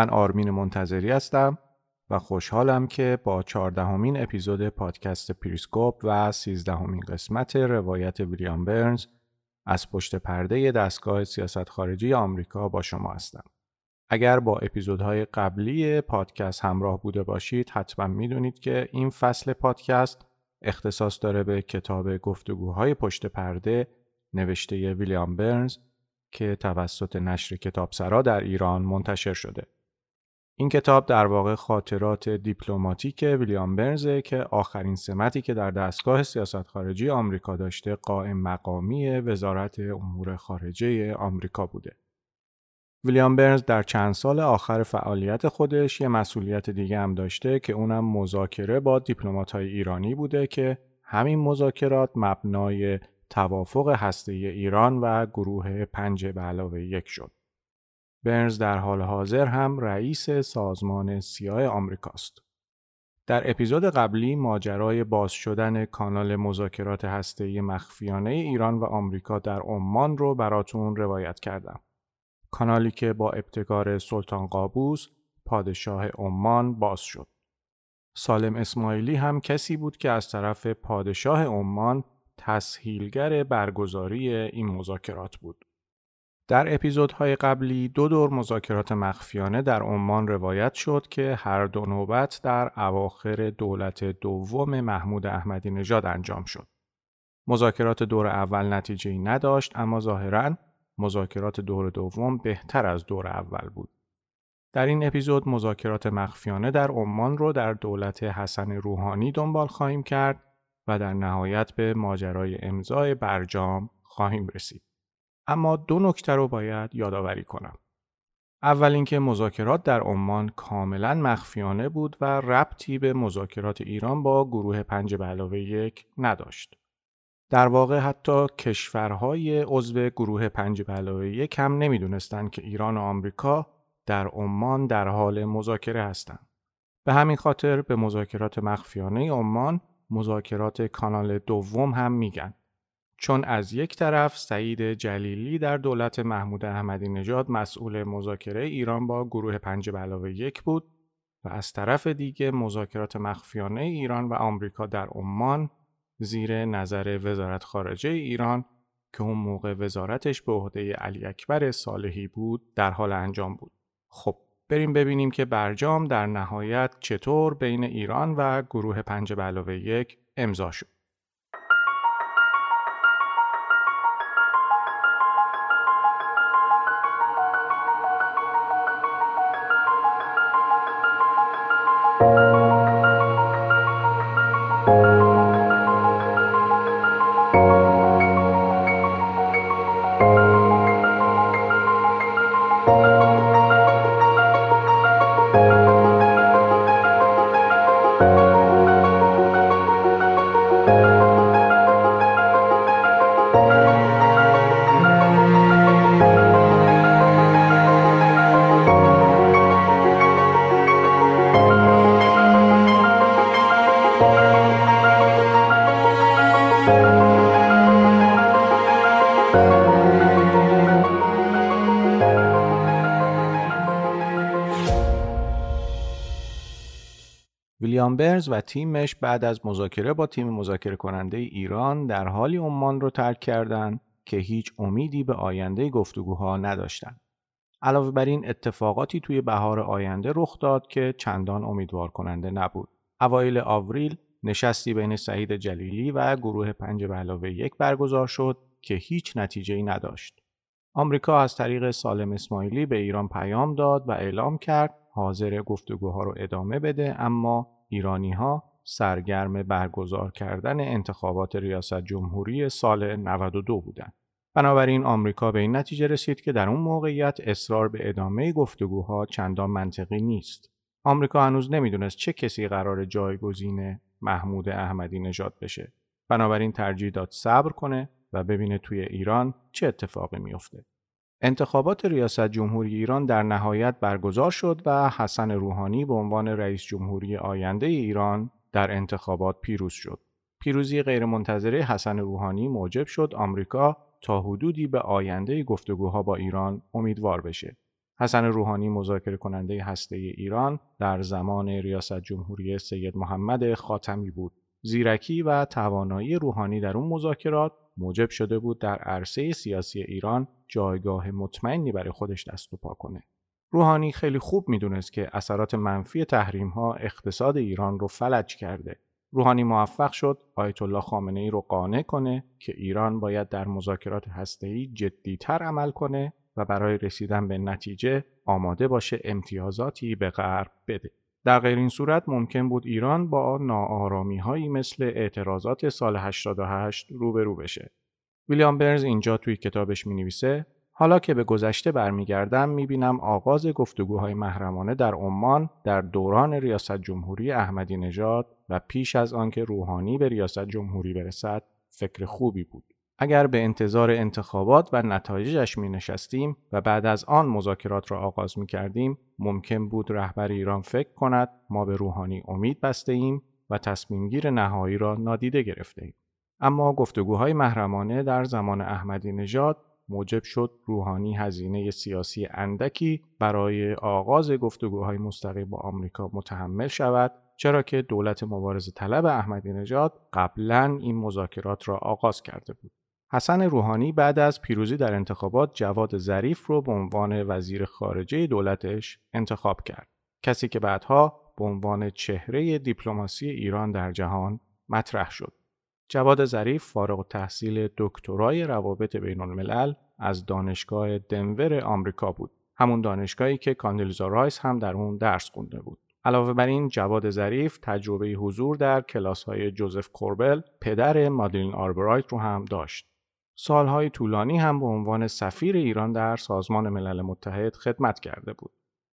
من آرمین منتظری هستم و خوشحالم که با چهاردهمین اپیزود پادکست پریسکوپ و سیزدهمین قسمت روایت ویلیام برنز از پشت پرده دستگاه سیاست خارجی آمریکا با شما هستم. اگر با اپیزودهای قبلی پادکست همراه بوده باشید حتما می‌دونید که این فصل پادکست اختصاص داره به کتاب گفتگوهای پشت پرده نوشته ویلیام برنز که توسط نشر کتابسرا در ایران منتشر شده. این کتاب در واقع خاطرات دیپلماتیک ویلیام برنزه که آخرین سمتی که در دستگاه سیاست خارجی آمریکا داشته قائم مقامی وزارت امور خارجه آمریکا بوده. ویلیام برنز در چند سال آخر فعالیت خودش یه مسئولیت دیگه هم داشته که اونم مذاکره با دیپلمات های ایرانی بوده که همین مذاکرات مبنای توافق هسته ایران و گروه پنج به علاوه یک شد. برنز در حال حاضر هم رئیس سازمان سیاه آمریکاست. در اپیزود قبلی ماجرای باز شدن کانال مذاکرات هسته‌ای مخفیانه ایران و آمریکا در عمان رو براتون روایت کردم. کانالی که با ابتکار سلطان قابوس پادشاه عمان باز شد. سالم اسماعیلی هم کسی بود که از طرف پادشاه عمان تسهیلگر برگزاری این مذاکرات بود. در اپیزودهای قبلی دو دور مذاکرات مخفیانه در عمان روایت شد که هر دو نوبت در اواخر دولت دوم محمود احمدی نژاد انجام شد. مذاکرات دور اول نتیجه نداشت اما ظاهرا مذاکرات دور دوم بهتر از دور اول بود. در این اپیزود مذاکرات مخفیانه در عمان رو در دولت حسن روحانی دنبال خواهیم کرد و در نهایت به ماجرای امضای برجام خواهیم رسید. اما دو نکته رو باید یادآوری کنم. اول اینکه مذاکرات در عمان کاملا مخفیانه بود و ربطی به مذاکرات ایران با گروه پنج به علاوه یک نداشت. در واقع حتی کشورهای عضو گروه پنج به علاوه یک هم نمی‌دونستند که ایران و آمریکا در عمان در حال مذاکره هستند. به همین خاطر به مذاکرات مخفیانه عمان مذاکرات کانال دوم هم میگن. چون از یک طرف سعید جلیلی در دولت محمود احمدی نژاد مسئول مذاکره ایران با گروه پنج علاوه یک بود و از طرف دیگه مذاکرات مخفیانه ایران و آمریکا در عمان زیر نظر وزارت خارجه ایران که اون موقع وزارتش به عهده علی اکبر صالحی بود در حال انجام بود. خب بریم ببینیم که برجام در نهایت چطور بین ایران و گروه پنج علاوه یک امضا شد. ویلیام برنز و تیمش بعد از مذاکره با تیم مذاکره کننده ایران در حالی عمان رو ترک کردند که هیچ امیدی به آینده گفتگوها نداشتند. علاوه بر این اتفاقاتی توی بهار آینده رخ داد که چندان امیدوار کننده نبود. اوایل آوریل نشستی بین سعید جلیلی و گروه پنج به علاوه یک برگزار شد که هیچ نتیجه ای نداشت. آمریکا از طریق سالم اسماعیلی به ایران پیام داد و اعلام کرد حاضر گفتگوها رو ادامه بده اما ایرانی ها سرگرم برگزار کردن انتخابات ریاست جمهوری سال 92 بودند. بنابراین آمریکا به این نتیجه رسید که در اون موقعیت اصرار به ادامه گفتگوها چندان منطقی نیست. آمریکا هنوز نمی‌دونست چه کسی قرار جایگزین محمود احمدی نژاد بشه. بنابراین ترجیح داد صبر کنه و ببینه توی ایران چه اتفاقی میافته. انتخابات ریاست جمهوری ایران در نهایت برگزار شد و حسن روحانی به عنوان رئیس جمهوری آینده ایران در انتخابات پیروز شد. پیروزی غیرمنتظره حسن روحانی موجب شد آمریکا تا حدودی به آینده گفتگوها با ایران امیدوار بشه. حسن روحانی مذاکره کننده هسته ایران در زمان ریاست جمهوری سید محمد خاتمی بود. زیرکی و توانایی روحانی در اون مذاکرات موجب شده بود در عرصه سیاسی ایران جایگاه مطمئنی برای خودش دست و پا کنه. روحانی خیلی خوب می‌دونست که اثرات منفی تحریم ها اقتصاد ایران رو فلج کرده. روحانی موفق شد آیت الله خامنه ای رو قانع کنه که ایران باید در مذاکرات هسته‌ای جدیتر عمل کنه و برای رسیدن به نتیجه آماده باشه امتیازاتی به غرب بده. در غیر این صورت ممکن بود ایران با ناآرامی هایی مثل اعتراضات سال 88 روبرو بشه. ویلیام برنز اینجا توی کتابش می نویسه حالا که به گذشته برمیگردم می‌بینم آغاز گفتگوهای محرمانه در عمان در دوران ریاست جمهوری احمدی نژاد و پیش از آنکه روحانی به ریاست جمهوری برسد فکر خوبی بود. اگر به انتظار انتخابات و نتایجش می نشستیم و بعد از آن مذاکرات را آغاز می کردیم ممکن بود رهبر ایران فکر کند ما به روحانی امید بسته ایم و تصمیمگیر نهایی را نادیده گرفته ایم. اما گفتگوهای محرمانه در زمان احمدی نژاد موجب شد روحانی هزینه سیاسی اندکی برای آغاز گفتگوهای مستقیم با آمریکا متحمل شود چرا که دولت مبارز طلب احمدی نژاد قبلا این مذاکرات را آغاز کرده بود. حسن روحانی بعد از پیروزی در انتخابات جواد ظریف رو به عنوان وزیر خارجه دولتش انتخاب کرد. کسی که بعدها به عنوان چهره دیپلماسی ایران در جهان مطرح شد. جواد ظریف فارغ تحصیل دکترای روابط بین الملل از دانشگاه دنور آمریکا بود. همون دانشگاهی که کاندولیزا رایس هم در اون درس خونده بود. علاوه بر این جواد ظریف تجربه حضور در کلاس های جوزف کوربل پدر مادلین آلبرایت رو هم داشت. سالهای طولانی هم به عنوان سفیر ایران در سازمان ملل متحد خدمت کرده بود.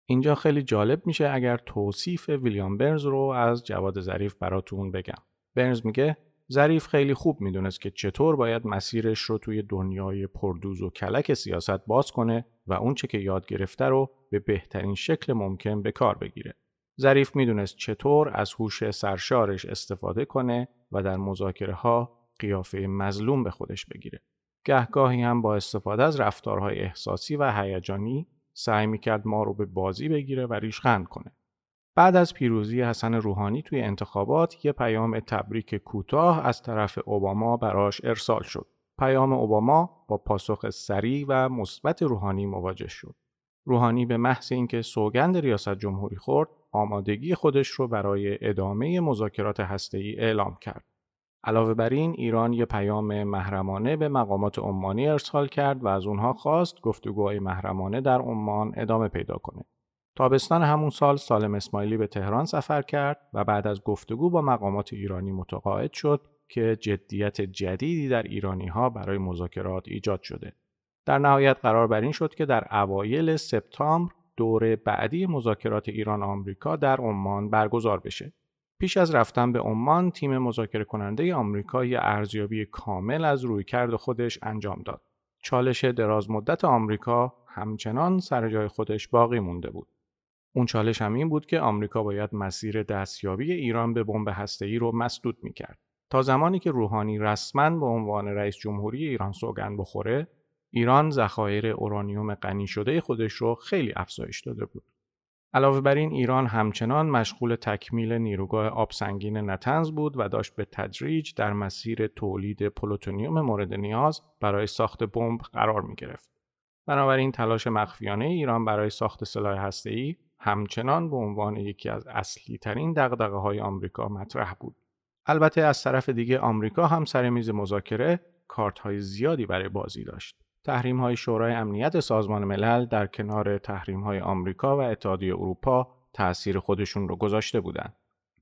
اینجا خیلی جالب میشه اگر توصیف ویلیام برنز رو از جواد ظریف براتون بگم. برنز میگه ظریف خیلی خوب می‌دونست که چطور باید مسیرش رو توی دنیای پردوز و کلک سیاست باز کنه و اونچه که یاد گرفته رو به بهترین شکل ممکن به کار بگیره. ظریف می‌دونست چطور از هوش سرشارش استفاده کنه و در مذاکره ها قیافه مظلوم به خودش بگیره. گهگاهی هم با استفاده از رفتارهای احساسی و هیجانی سعی می‌کرد ما رو به بازی بگیره و ریشخند کنه. بعد از پیروزی حسن روحانی توی انتخابات یه پیام تبریک کوتاه از طرف اوباما براش ارسال شد. پیام اوباما با پاسخ سریع و مثبت روحانی مواجه شد. روحانی به محض اینکه سوگند ریاست جمهوری خورد، آمادگی خودش رو برای ادامه مذاکرات هسته‌ای اعلام کرد. علاوه بر این ایران یه پیام محرمانه به مقامات عمانی ارسال کرد و از اونها خواست گفتگوهای محرمانه در عمان ادامه پیدا کنه. تابستان همون سال سالم اسماعیلی به تهران سفر کرد و بعد از گفتگو با مقامات ایرانی متقاعد شد که جدیت جدیدی در ایرانی ها برای مذاکرات ایجاد شده. در نهایت قرار بر این شد که در اوایل سپتامبر دور بعدی مذاکرات ایران آمریکا در عمان برگزار بشه. پیش از رفتن به عمان تیم مذاکره کننده آمریکا یه ارزیابی کامل از رویکرد خودش انجام داد. چالش دراز مدت آمریکا همچنان سر جای خودش باقی مونده بود. اون چالش هم این بود که آمریکا باید مسیر دستیابی ایران به بمب هسته‌ای رو مسدود می‌کرد. تا زمانی که روحانی رسما به عنوان رئیس جمهوری ایران سوگند بخوره، ایران ذخایر اورانیوم غنی شده خودش رو خیلی افزایش داده بود. علاوه بر این ایران همچنان مشغول تکمیل نیروگاه آب سنگین نتنز بود و داشت به تدریج در مسیر تولید پلوتونیوم مورد نیاز برای ساخت بمب قرار می گرفت. بنابراین تلاش مخفیانه ایران برای ساخت سلاح هسته‌ای همچنان به عنوان یکی از اصلی ترین دغدغه های آمریکا مطرح بود. البته از طرف دیگه آمریکا هم سر میز مذاکره کارت های زیادی برای بازی داشت. تحریم های شورای امنیت سازمان ملل در کنار تحریم های آمریکا و اتحادیه اروپا تأثیر خودشون رو گذاشته بودند.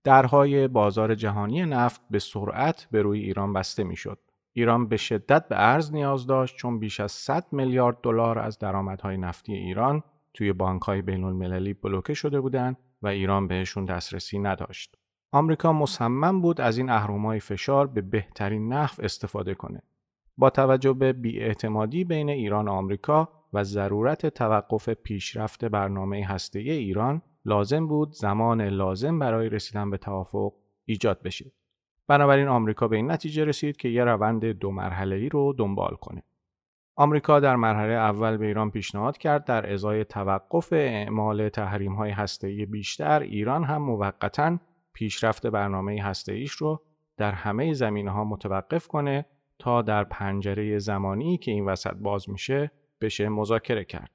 درهای بازار جهانی نفت به سرعت به روی ایران بسته می‌شد. ایران به شدت به ارز نیاز داشت چون بیش از 100 میلیارد دلار از درآمدهای نفتی ایران توی بانکهای بین المللی بلوکه شده بودند و ایران بهشون دسترسی نداشت. آمریکا مصمم بود از این اهرم‌های فشار به بهترین نحو استفاده کنه. با توجه به بیاعتمادی بین ایران و آمریکا و ضرورت توقف پیشرفت برنامه هسته ایران لازم بود زمان لازم برای رسیدن به توافق ایجاد بشه. بنابراین آمریکا به این نتیجه رسید که یه روند دو مرحله ای رو دنبال کنه. آمریکا در مرحله اول به ایران پیشنهاد کرد در ازای توقف اعمال تحریم های هسته بیشتر ایران هم موقتا پیشرفت برنامه هسته ایش رو در همه زمینه ها متوقف کنه تا در پنجره زمانی که این وسط باز میشه بشه مذاکره کرد.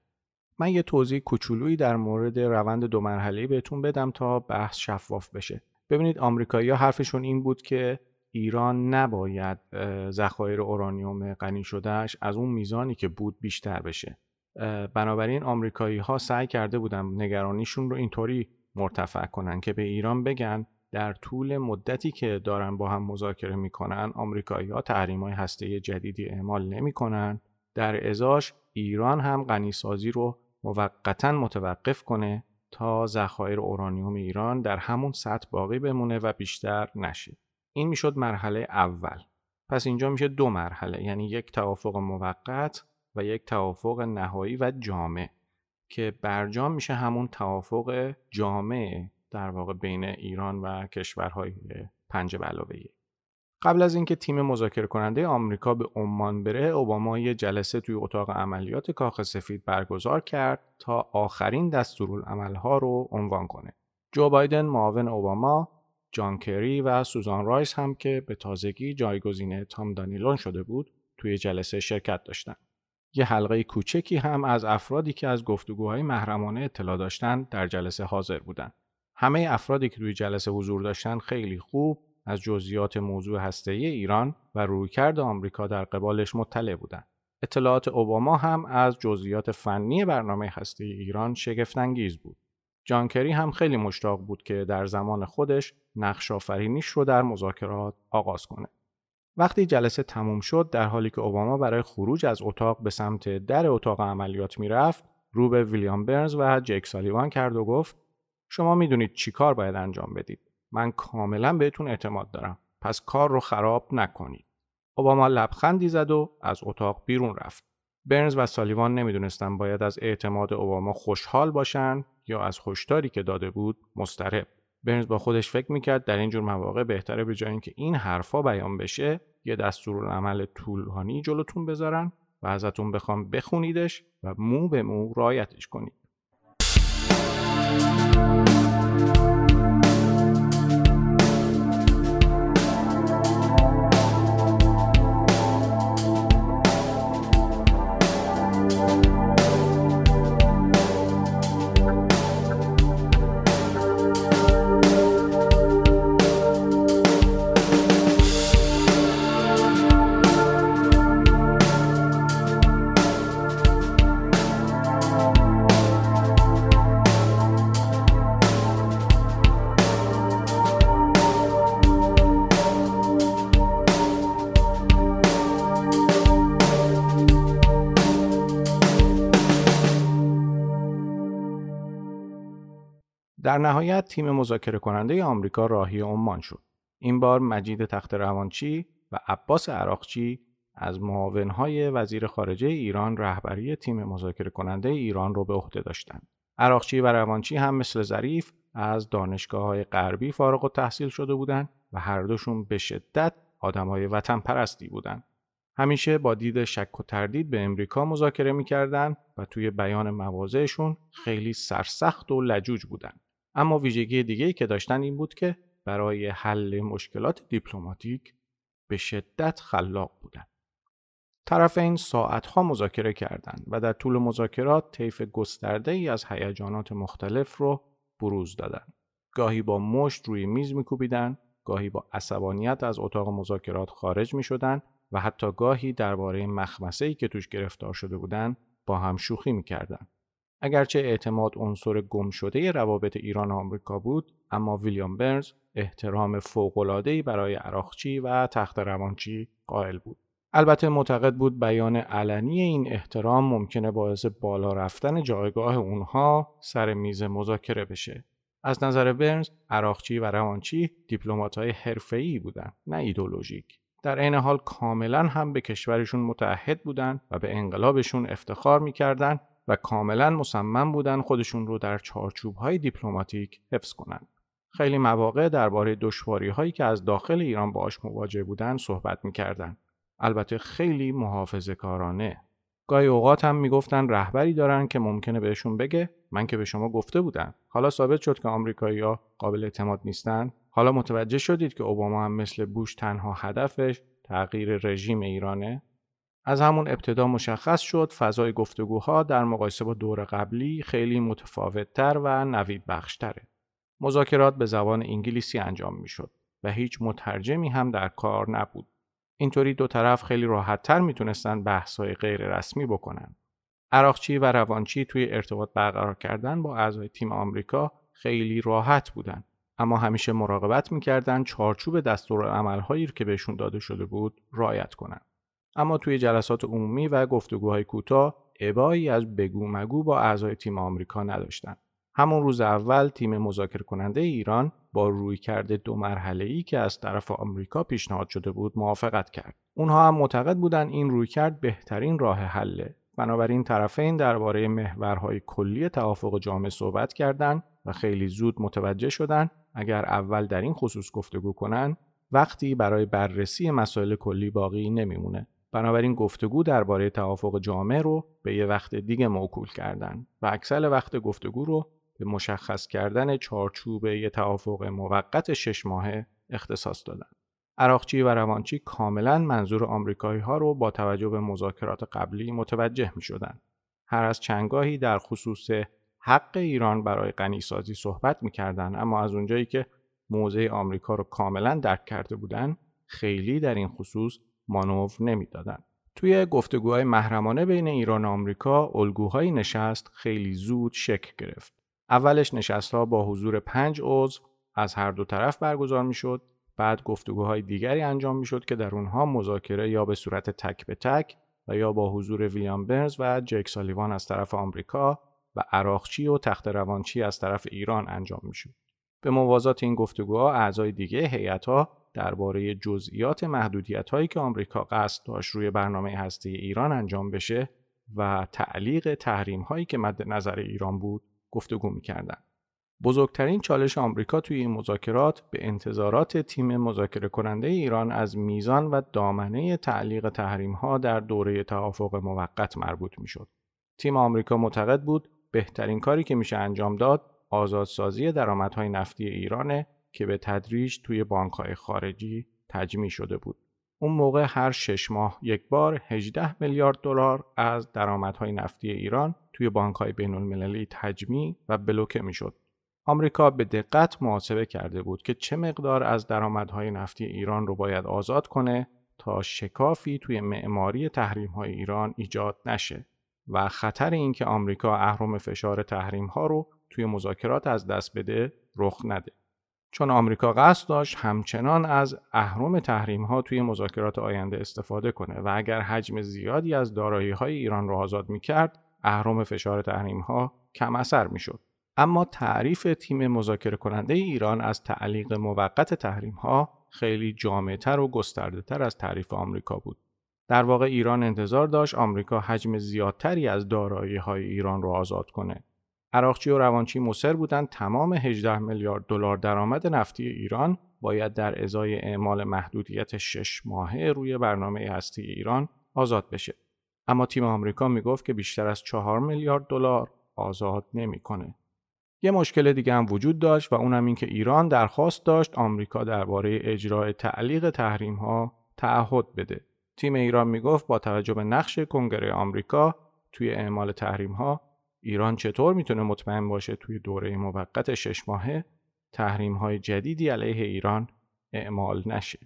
من یه توضیح کوچولویی در مورد روند دو مرحله بهتون بدم تا بحث شفاف بشه. ببینید آمریکایی‌ها حرفشون این بود که ایران نباید ذخایر اورانیوم غنی شدهش از اون میزانی که بود بیشتر بشه. بنابراین آمریکایی ها سعی کرده بودن نگرانیشون رو اینطوری مرتفع کنن که به ایران بگن در طول مدتی که دارن با هم مذاکره می‌کنن آمریکایی ها تحریم های هسته جدیدی اعمال نمی‌کنن. در ازاش ایران هم غنیسازی رو موقتا متوقف کنه تا ذخایر اورانیوم ایران در همون سطح باقی بمونه و بیشتر نشه. این می‌شد مرحله اول. پس اینجا میشه دو مرحله یعنی یک توافق موقت و یک توافق نهایی و جامع که برجام میشه همون توافق جامع در واقع بین ایران و کشورهای پنج علاوه قبل از اینکه تیم مذاکره کننده آمریکا به عمان بره اوباما یه جلسه توی اتاق عملیات کاخ سفید برگزار کرد تا آخرین دستورالعملها رو عنوان کنه. جو بایدن معاون اوباما جان کری و سوزان رایس هم که به تازگی جایگزین تام دانیلون شده بود توی جلسه شرکت داشتند یه حلقه کوچکی هم از افرادی که از گفتگوهای محرمانه اطلاع داشتند در جلسه حاضر بودند همه افرادی که توی جلسه حضور داشتن خیلی خوب از جزئیات موضوع هسته ایران و رویکرد آمریکا در قبالش مطلع بودند. اطلاعات اوباما هم از جزئیات فنی برنامه هسته ایران شگفتانگیز بود. جان کری هم خیلی مشتاق بود که در زمان خودش نقش آفرینیش رو در مذاکرات آغاز کنه. وقتی جلسه تموم شد در حالی که اوباما برای خروج از اتاق به سمت در اتاق عملیات می‌رفت رو به ویلیام برنز و جک سالیوان کرد و گفت شما می‌دونید چی کار باید انجام بدید. من کاملا بهتون اعتماد دارم. پس کار رو خراب نکنید. اوباما لبخندی زد و از اتاق بیرون رفت. برنز و سالیوان نمی‌دونستن باید از اعتماد اوباما خوشحال باشن یا از هشداری که داده بود مسترب برنز با خودش فکر می‌کرد در اینجور مواقع بهتره به جای اینکه این حرفا بیان بشه یه دستورالعمل طولانی جلوتون بذارن و ازتون بخوام بخونیدش و مو به مو رایتش کنید. در نهایت تیم مذاکره کننده آمریکا راهی عمان شد. این بار مجید تخت روانچی و عباس عراقچی از معاونهای وزیر خارجه ایران رهبری تیم مذاکره کننده ایران رو به عهده داشتند. عراقچی و روانچی هم مثل ظریف از دانشگاه های غربی فارغ و تحصیل شده بودند و هر دوشون به شدت آدمای وطن پرستی بودند. همیشه با دید شک و تردید به امریکا مذاکره می‌کردند و توی بیان مواضعشون خیلی سرسخت و لجوج بودند. اما ویژگی دیگه‌ای که داشتن این بود که برای حل مشکلات دیپلماتیک به شدت خلاق بودند. طرفین ساعتها مذاکره کردند و در طول مذاکرات طیف گسترده ای از هیجانات مختلف رو بروز دادند. گاهی با مشت روی میز میکوبیدند، گاهی با عصبانیت از اتاق مذاکرات خارج می و حتی گاهی درباره مخمسه‌ای که توش گرفتار شده بودند با هم شوخی می‌کردند. اگرچه اعتماد عنصر گم شده روابط ایران و آمریکا بود اما ویلیام برنز احترام فوق‌العاده‌ای برای عراقچی و تخت روانچی قائل بود. البته معتقد بود بیان علنی این احترام ممکنه باعث بالا رفتن جایگاه اونها سر میز مذاکره بشه. از نظر برنز عراقچی و روانچی دیپلمات‌های حرفه‌ای بودند نه ایدولوژیک در عین حال کاملا هم به کشورشون متحد بودند و به انقلابشون افتخار می‌کردند و کاملا مصمم بودن خودشون رو در چارچوب های دیپلماتیک حفظ کنند. خیلی مواقع درباره دشواری هایی که از داخل ایران باش مواجه بودن صحبت می‌کردن. البته خیلی محافظه کارانه. گاهی اوقات هم می‌گفتن رهبری دارن که ممکنه بهشون بگه من که به شما گفته بودم. حالا ثابت شد که آمریکایی‌ها قابل اعتماد نیستن. حالا متوجه شدید که اوباما هم مثل بوش تنها هدفش تغییر رژیم ایرانه از همون ابتدا مشخص شد فضای گفتگوها در مقایسه با دور قبلی خیلی متفاوتتر و نوید بخشتره. مذاکرات به زبان انگلیسی انجام می شد و هیچ مترجمی هم در کار نبود. اینطوری دو طرف خیلی راحتتر می‌تونستن بحث‌های غیر رسمی بکنن. عراقچی و روانچی توی ارتباط برقرار کردن با اعضای تیم آمریکا خیلی راحت بودن. اما همیشه مراقبت می‌کردن چارچوب دستور عملهایی که بهشون داده شده بود رعایت کنند. اما توی جلسات عمومی و گفتگوهای کوتاه ابایی از بگو مگو با اعضای تیم آمریکا نداشتند. همون روز اول تیم مذاکره کننده ایران با روی کرده دو مرحله ای که از طرف آمریکا پیشنهاد شده بود موافقت کرد. اونها هم معتقد بودند این روی کرد بهترین راه حله. بنابراین طرفین درباره محورهای کلی توافق جامع صحبت کردند و خیلی زود متوجه شدند اگر اول در این خصوص گفتگو کنند وقتی برای بررسی مسائل کلی باقی نمیمونه بنابراین گفتگو درباره توافق جامع رو به یه وقت دیگه موکول کردن و اکثر وقت گفتگو رو به مشخص کردن چارچوب یه توافق موقت شش ماهه اختصاص دادن. عراقچی و روانچی کاملا منظور آمریکایی ها رو با توجه به مذاکرات قبلی متوجه می شدن. هر از چنگاهی در خصوص حق ایران برای غنیسازی صحبت می کردن اما از اونجایی که موضع آمریکا رو کاملا درک کرده بودن خیلی در این خصوص مانور نمی‌دادند. توی گفتگوهای محرمانه بین ایران و آمریکا الگوهای نشست خیلی زود شکل گرفت. اولش نشستها با حضور پنج عضو از هر دو طرف برگزار می‌شد بعد گفتگوهای دیگری انجام می‌شد که در اونها مذاکره یا به صورت تک به تک و یا با حضور ویلیام برنز و جک سالیوان از طرف آمریکا و عراقچی و تخت روانچی از طرف ایران انجام می‌شد. به موازات این گفتگوها اعضای دیگه هیئتها درباره جزئیات محدودیت هایی که آمریکا قصد داشت روی برنامه هسته ایران انجام بشه و تعلیق تحریم هایی که مد نظر ایران بود گفتگو می‌کردند. بزرگترین چالش آمریکا توی این مذاکرات به انتظارات تیم مذاکره کننده ایران از میزان و دامنه تعلیق تحریم ها در دوره توافق موقت مربوط می‌شد. تیم آمریکا معتقد بود بهترین کاری که میشه انجام داد آزادسازی درآمدهای نفتی ایرانه که به تدریج توی بانکهای خارجی تجمی شده بود. اون موقع هر شش ماه یک بار 18 میلیارد دلار از درآمدهای نفتی ایران توی بانکهای بین المللی تجمی و بلوکه می‌شد. آمریکا به دقت محاسبه کرده بود که چه مقدار از درآمدهای نفتی ایران رو باید آزاد کنه تا شکافی توی معماری تحریم های ایران ایجاد نشه و خطر اینکه آمریکا اهرم فشار تحریم ها رو توی مذاکرات از دست بده رخ نده. چون آمریکا قصد داشت همچنان از اهرم تحریم ها توی مذاکرات آینده استفاده کنه و اگر حجم زیادی از دارایی های ایران را آزاد می کرد اهرم فشار تحریم ها کم اثر می شد. اما تعریف تیم مذاکره کننده ایران از تعلیق موقت تحریم ها خیلی جامعتر و گسترده تر از تعریف آمریکا بود. در واقع ایران انتظار داشت آمریکا حجم زیادتری از دارایی های ایران را آزاد کنه عراقچی و روانچی مصر بودند تمام 18 میلیارد دلار درآمد نفتی ایران باید در ازای اعمال محدودیت شش ماهه روی برنامه هستی ایران آزاد بشه. اما تیم آمریکا می‌گفت که بیشتر از 4 میلیارد دلار آزاد نمی‌کنه. یه مشکل دیگه هم وجود داشت و اونم این که ایران درخواست داشت آمریکا درباره اجرای تعلیق تحریم ها تعهد بده. تیم ایران می‌گفت با توجه به نقش کنگره آمریکا توی اعمال تحریم ها ایران چطور می‌تونه مطمئن باشه توی دوره موقت شش ماهه تحریم های جدیدی علیه ایران اعمال نشه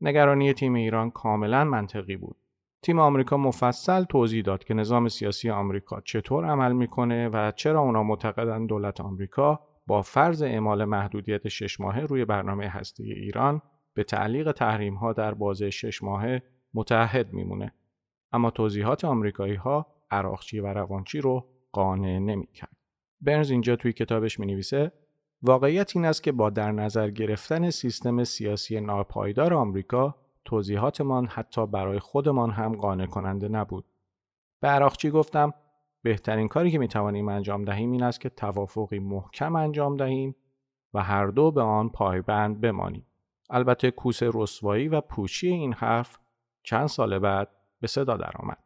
نگرانی تیم ایران کاملا منطقی بود. تیم آمریکا مفصل توضیح داد که نظام سیاسی آمریکا چطور عمل می‌کنه و چرا اونا معتقدن دولت آمریکا با فرض اعمال محدودیت شش ماهه روی برنامه هسته ایران به تعلیق تحریم ها در بازه شش ماهه متحد میمونه. اما توضیحات آمریکایی ها عراقچی و روانچی رو قانع نمی‌کرد. برنز اینجا توی کتابش می نویسه واقعیت این است که با در نظر گرفتن سیستم سیاسی ناپایدار آمریکا توضیحاتمان حتی برای خودمان هم قانع کننده نبود. به عراقچی گفتم بهترین کاری که می توانیم انجام دهیم این است که توافقی محکم انجام دهیم و هر دو به آن پایبند بمانیم. البته کوس رسوایی و پوچی این حرف چند سال بعد به صدا درآمد.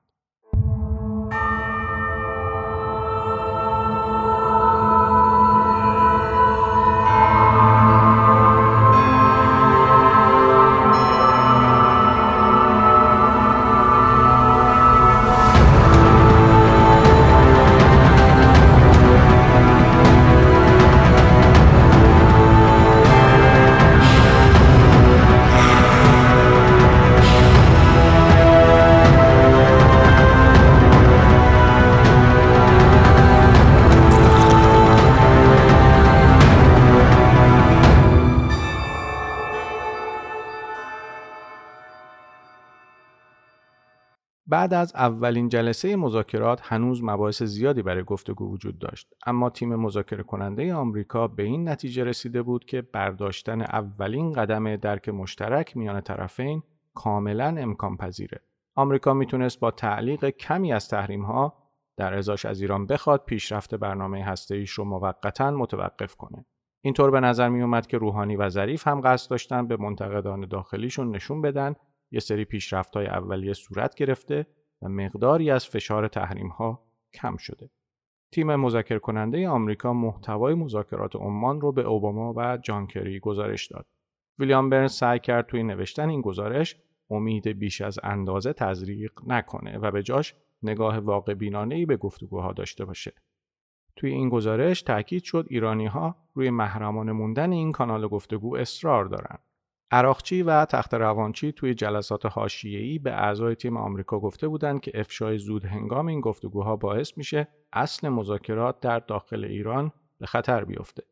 بعد از اولین جلسه مذاکرات هنوز مباحث زیادی برای گفتگو وجود داشت. اما تیم مذاکره کننده آمریکا به این نتیجه رسیده بود که برداشتن اولین قدم درک مشترک میان طرفین کاملا امکان پذیره آمریکا می‌تونست با تعلیق کمی از تحریم ها در ازاش از ایران بخواد پیشرفت برنامه هسته ایش رو موقتا متوقف کنه. اینطور به نظر می اومد که روحانی و ظریف هم قصد داشتن به منتقدان داخلیشون نشون بدن یه سری پیشرفت های اولیه صورت گرفته و مقداری از فشار تحریم ها کم شده. تیم مذاکره کننده آمریکا محتوای مذاکرات عمان رو به اوباما و جان کری گزارش داد. ویلیام برنز سعی کرد توی نوشتن این گزارش امید بیش از اندازه تزریق نکنه و به جاش نگاه واقع بینانه به گفتگوها داشته باشه. توی این گزارش تاکید شد ایرانی ها روی محرمانه موندن این کانال گفتگو اصرار دارند. عراقچی و تخت روانچی توی جلسات حاشیه‌ای به اعضای تیم آمریکا گفته بودند که افشای زود هنگام این گفتگوها باعث میشه اصل مذاکرات در داخل ایران به خطر بیفته.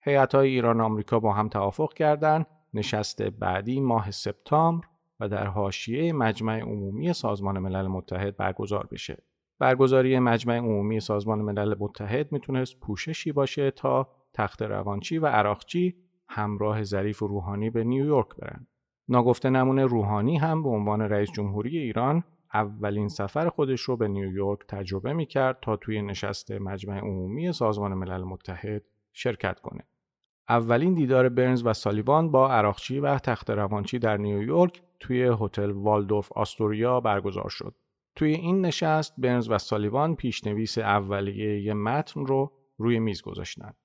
هیئت‌های ایران آمریکا با هم توافق کردند نشست بعدی ماه سپتامبر و در حاشیه مجمع عمومی سازمان ملل متحد برگزار بشه. برگزاری مجمع عمومی سازمان ملل متحد می‌تونست پوششی باشه تا تخت روانچی و عراقچی همراه ظریف و روحانی به نیویورک برن. ناگفته نمونه روحانی هم به عنوان رئیس جمهوری ایران اولین سفر خودش رو به نیویورک تجربه می کرد تا توی نشست مجمع عمومی سازمان ملل متحد شرکت کنه. اولین دیدار برنز و سالیوان با عراقچی و تخت روانچی در نیویورک توی هتل والدورف آستوریا برگزار شد. توی این نشست برنز و سالیوان پیشنویس اولیه یه متن رو روی میز گذاشتند.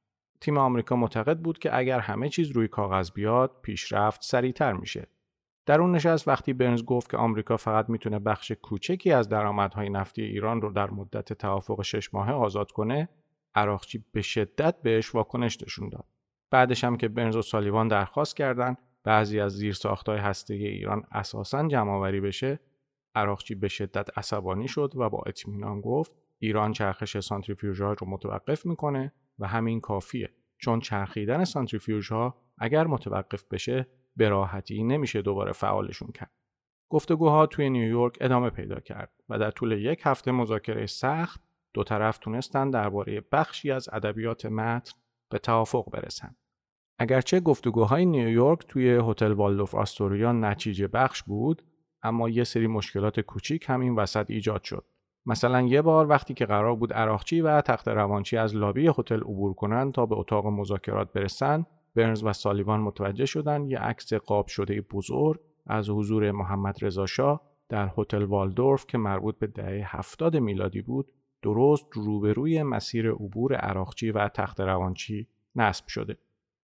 تیم آمریکا معتقد بود که اگر همه چیز روی کاغذ بیاد پیشرفت سریعتر میشه. در اون نشست وقتی برنز گفت که آمریکا فقط می‌تونه بخش کوچکی از درآمدهای نفتی ایران رو در مدت توافق شش ماهه آزاد کنه، عراقچی به شدت بهش واکنش نشون داد. بعدش هم که برنز و سالیوان درخواست کردند بعضی از زیرساختهای هسته ایران اساسا جمعآوری بشه، عراقچی به شدت عصبانی شد و با اطمینان گفت ایران چرخش سانتریفیوژها رو متوقف می‌کنه و همین کافیه چون چرخیدن سانتریفیوژ ها اگر متوقف بشه به راحتی نمیشه دوباره فعالشون کرد. گفتگوها توی نیویورک ادامه پیدا کرد و در طول یک هفته مذاکره سخت دو طرف تونستن درباره بخشی از ادبیات متن به توافق برسن. اگرچه گفتگوهای نیویورک توی هتل والدوف آستوریا نتیجه بخش بود اما یه سری مشکلات کوچیک هم این وسط ایجاد شد. مثلا یه بار وقتی که قرار بود عراقچی و تخت روانچی از لابی هتل عبور کنند تا به اتاق مذاکرات برسن برنز و سالیوان متوجه شدن یه عکس قاب شده بزرگ از حضور محمد رضا شاه در هتل والدورف که مربوط به دهه هفتاد میلادی بود درست روبروی مسیر عبور عراقچی و تخت روانچی نصب شده.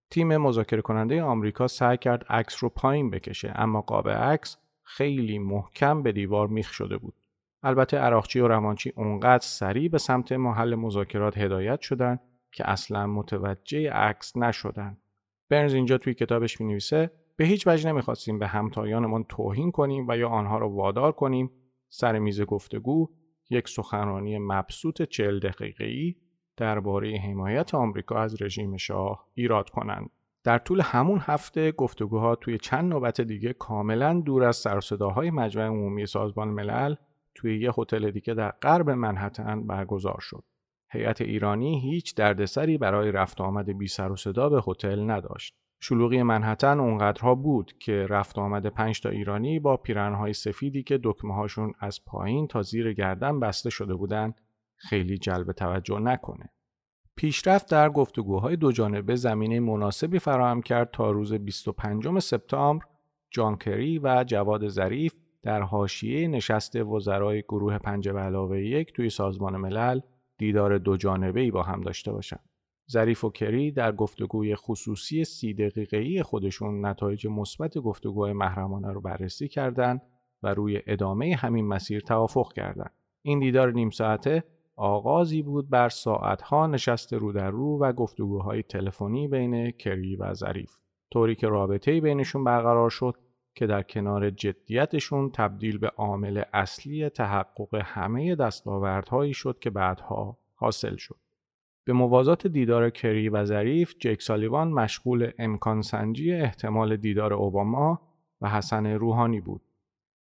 تیم مذاکره کننده آمریکا سعی کرد عکس رو پایین بکشه اما قاب عکس خیلی محکم به دیوار میخ شده بود. البته عراقچی و روانچی اونقدر سریع به سمت محل مذاکرات هدایت شدن که اصلا متوجه عکس نشدن. برنز اینجا توی کتابش می نویسه به هیچ وجه نمی‌خواستیم به همتایانمان توهین کنیم و یا آنها را وادار کنیم سر میز گفتگو یک سخنرانی مبسوط چل دقیقه‌ای درباره حمایت آمریکا از رژیم شاه ایراد کنند. در طول همون هفته گفتگوها توی چند نوبت دیگه کاملا دور از سرصداهای مجمع عمومی سازمان ملل توی یه هتل دیگه در غرب منحتن برگزار شد. هیئت ایرانی هیچ دردسری برای رفت آمد بی سر و صدا به هتل نداشت. شلوغی منحتن اونقدرها بود که رفت آمد پنج تا ایرانی با پیرنهای سفیدی که دکمه هاشون از پایین تا زیر گردن بسته شده بودند خیلی جلب توجه نکنه. پیشرفت در گفتگوهای دو جانبه زمینه مناسبی فراهم کرد تا روز 25 سپتامبر جان کری و جواد ظریف در حاشیه نشست وزرای گروه پنج به علاوه یک توی سازمان ملل دیدار دو جانبه ای با هم داشته باشند. ظریف و کری در گفتگوی خصوصی سی دقیقه‌ای خودشون نتایج مثبت گفتگوهای محرمانه رو بررسی کردند و روی ادامه همین مسیر توافق کردند. این دیدار نیم ساعته آغازی بود بر ساعتها نشست رو در رو و گفتگوهای تلفنی بین کری و ظریف. طوری که رابطه بینشون برقرار شد که در کنار جدیتشون تبدیل به عامل اصلی تحقق همه دستاوردهایی شد که بعدها حاصل شد. به موازات دیدار کری و ظریف، جیک سالیوان مشغول امکان سنجی احتمال دیدار اوباما و حسن روحانی بود.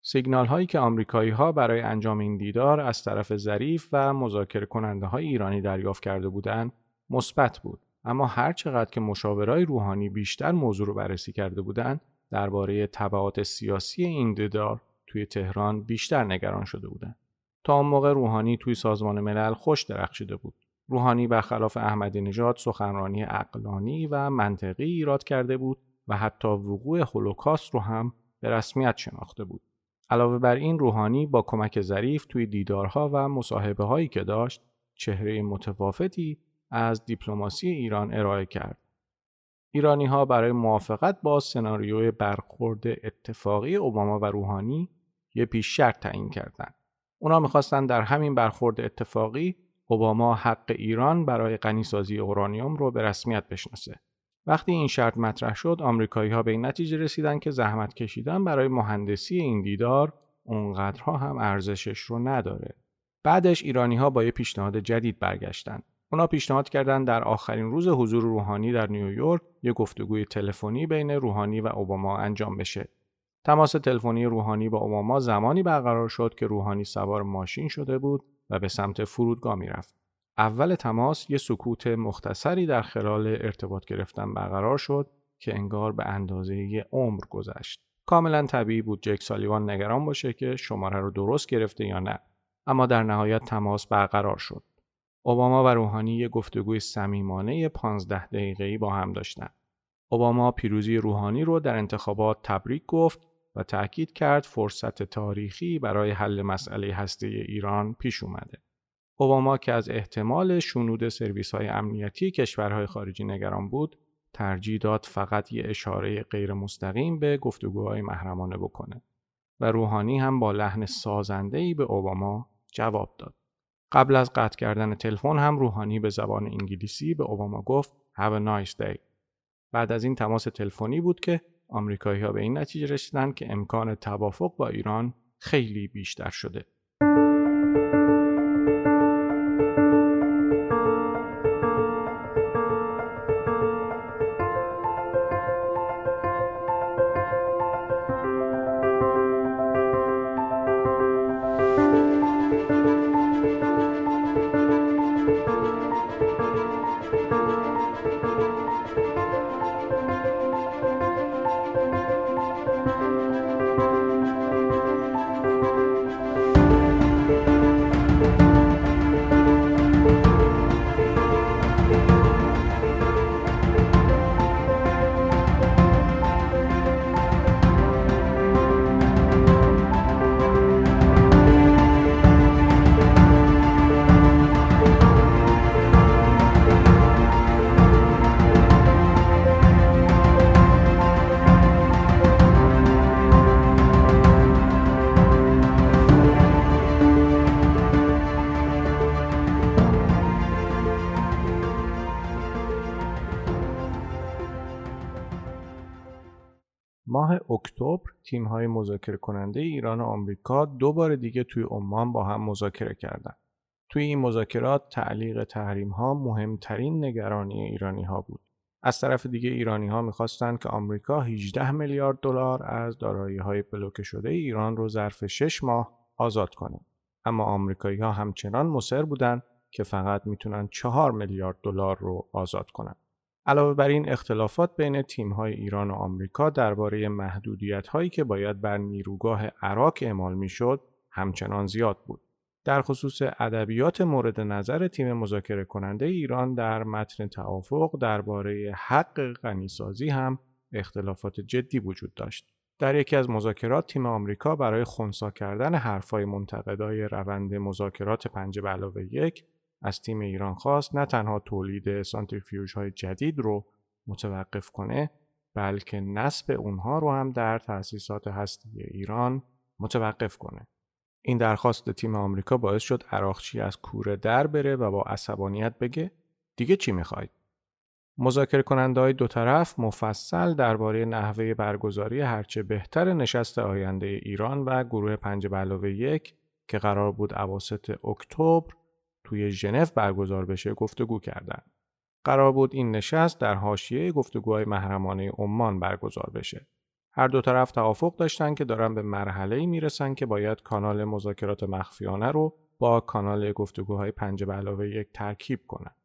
سیگنال هایی که آمریکایی ها برای انجام این دیدار از طرف ظریف و مذاکره کننده های ایرانی دریافت کرده بودند مثبت بود اما هر چقدر که مشاورای روحانی بیشتر موضوع رو بررسی کرده بودند درباره تبعات سیاسی این دیدار توی تهران بیشتر نگران شده بودند. تا اون موقع روحانی توی سازمان ملل خوش درخشیده بود. روحانی برخلاف احمدی نژاد سخنرانی اقلانی و منطقی ایراد کرده بود و حتی وقوع هولوکاست رو هم به رسمیت شناخته بود. علاوه بر این روحانی با کمک ظریف توی دیدارها و مصاحبه هایی که داشت چهره متفاوتی از دیپلماسی ایران ارائه کرد. ایرانی ها برای موافقت با سناریوی برخورد اتفاقی اوباما و روحانی یه پیش شرط تعیین کردند. اونا می‌خواستند در همین برخورد اتفاقی اوباما حق ایران برای غنیسازی اورانیوم رو به رسمیت بشناسه. وقتی این شرط مطرح شد آمریکایی ها به این نتیجه رسیدن که زحمت کشیدن برای مهندسی این دیدار اونقدرها هم ارزشش رو نداره بعدش ایرانی ها با یه پیشنهاد جدید برگشتن اونا پیشنهاد کردند در آخرین روز حضور روحانی در نیویورک یک گفتگوی تلفنی بین روحانی و اوباما انجام بشه تماس تلفنی روحانی با اوباما زمانی برقرار شد که روحانی سوار ماشین شده بود و به سمت فرودگاه می‌رفت اول تماس یه سکوت مختصری در خلال ارتباط گرفتن برقرار شد که انگار به اندازه یه عمر گذشت. کاملا طبیعی بود جک سالیوان نگران باشه که شماره رو درست گرفته یا نه. اما در نهایت تماس برقرار شد. اوباما و روحانی یه گفتگوی صمیمانه 15 دقیقه‌ای با هم داشتند. اوباما پیروزی روحانی رو در انتخابات تبریک گفت و تأکید کرد فرصت تاریخی برای حل مسئله هسته ایران پیش اومده. اوباما که از احتمال شنود سرویس های امنیتی کشورهای خارجی نگران بود ترجیح داد فقط یه اشاره غیر مستقیم به گفتگوهای محرمانه بکنه و روحانی هم با لحن ای به اوباما جواب داد. قبل از قطع کردن تلفن هم روحانی به زبان انگلیسی به اوباما گفت Have a nice day. بعد از این تماس تلفنی بود که آمریکایی ها به این نتیجه رسیدن که امکان توافق با ایران خیلی بیشتر شده. اکتبر تیم‌های مذاکره کننده ایران و آمریکا دو بار دیگه توی عمان با هم مذاکره کردند. توی این مذاکرات تعلیق تحریم ها مهمترین نگرانی ایرانی ها بود. از طرف دیگه ایرانی ها می‌خواستند که آمریکا 18 میلیارد دلار از دارایی های بلوکه شده ایران رو ظرف 6 ماه آزاد کنه. اما آمریکایی ها همچنان مصر بودند که فقط می‌تونن 4 میلیارد دلار رو آزاد کنند. علاوه بر این اختلافات بین تیم‌های ایران و آمریکا درباره محدودیت‌هایی که باید بر نیروگاه عراق اعمال می‌شد همچنان زیاد بود. در خصوص ادبیات مورد نظر تیم مذاکره کننده ایران در متن توافق درباره حق غنیسازی هم اختلافات جدی وجود داشت. در یکی از مذاکرات تیم آمریکا برای خونسا کردن حرفهای منتقدای روند مذاکرات پنج علاوه یک از تیم ایران خواست نه تنها تولید سانتریفیوژ های جدید رو متوقف کنه بلکه نصب اونها رو هم در تأسیسات هستی ایران متوقف کنه. این درخواست تیم آمریکا باعث شد عراقچی از کوره در بره و با عصبانیت بگه دیگه چی می‌خواید؟ مذاکره کننده های دو طرف مفصل درباره نحوه برگزاری هرچه بهتر نشست آینده ایران و گروه پنج علاوه یک که قرار بود اواسط اکتبر توی ژنو برگزار بشه گفتگو کردند. قرار بود این نشست در حاشیه گفتگوهای محرمانه عمان برگزار بشه. هر دو طرف توافق داشتن که دارن به مرحله ای می‌رسن که باید کانال مذاکرات مخفیانه رو با کانال گفتگوهای پنج به علاوه یک ترکیب کنن.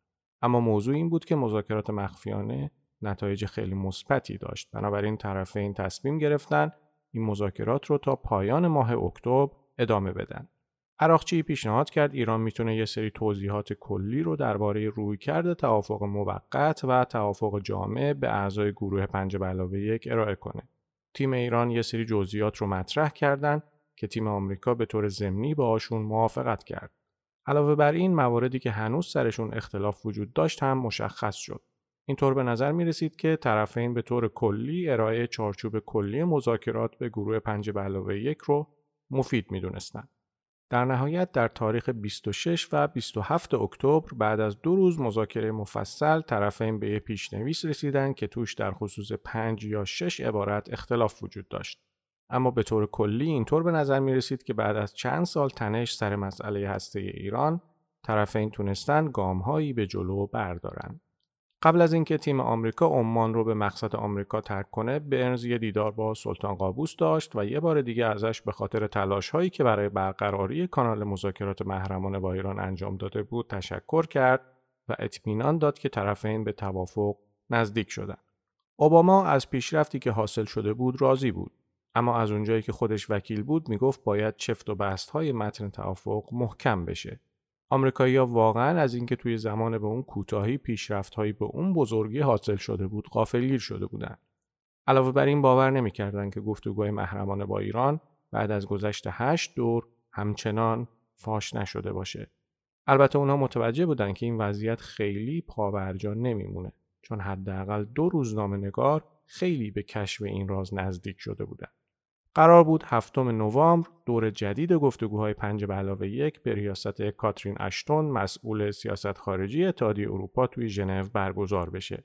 اما موضوع این بود که مذاکرات مخفیانه نتایج خیلی مثبتی داشت. بنابراین طرفین تصمیم گرفتن این مذاکرات رو تا پایان ماه اکتبر ادامه بدن. عراقچی پیشنهاد کرد ایران می‌تونه یه سری توضیحات کلی رو درباره رویکرد توافق موقت و توافق جامع به اعضای گروه پنج علاوه یک ارائه کنه. تیم ایران یه سری جزئیات رو مطرح کردند که تیم آمریکا به طور ضمنی باهاشون موافقت کرد. علاوه بر این مواردی که هنوز سرشون اختلاف وجود داشت هم مشخص شد. اینطور به نظر می رسید که طرفین به طور کلی ارائه چارچوب کلی مذاکرات به گروه پنج علاوه یک رو مفید می دونستن. در نهایت در تاریخ 26 و 27 اکتبر بعد از دو روز مذاکره مفصل طرفین به یک پیشنویس رسیدند که توش در خصوص 5 یا 6 عبارت اختلاف وجود داشت. اما به طور کلی اینطور به نظر می رسید که بعد از چند سال تنش سر مسئله هسته ایران طرفین تونستن گامهایی به جلو بردارند. قبل از اینکه تیم آمریکا عمان رو به مقصد آمریکا ترک کنه برنز یه دیدار با سلطان قابوس داشت و یه بار دیگه ازش به خاطر تلاش هایی که برای برقراری کانال مذاکرات محرمانه با ایران انجام داده بود تشکر کرد و اطمینان داد که طرفین به توافق نزدیک شدن. اوباما از پیشرفتی که حاصل شده بود راضی بود اما از اونجایی که خودش وکیل بود می‌گفت باید چفت و بست های متن توافق محکم بشه آمریکایی‌ها واقعا از اینکه توی زمان به اون کوتاهی پیشرفت‌هایی به اون بزرگی حاصل شده بود غافلگیر شده بودند. علاوه بر این باور نمی‌کردند که گفتگوهای محرمانه با ایران بعد از گذشت هشت دور همچنان فاش نشده باشه. البته اونها متوجه بودند که این وضعیت خیلی پاورجا نمیمونه چون حداقل دو روزنامه نگار خیلی به کشف این راز نزدیک شده بودند. قرار بود هفتم نوامبر دور جدید گفتگوهای پنج به علاوه یک به ریاست کاترین اشتون مسئول سیاست خارجی اتحادیه اروپا توی ژنو برگزار بشه.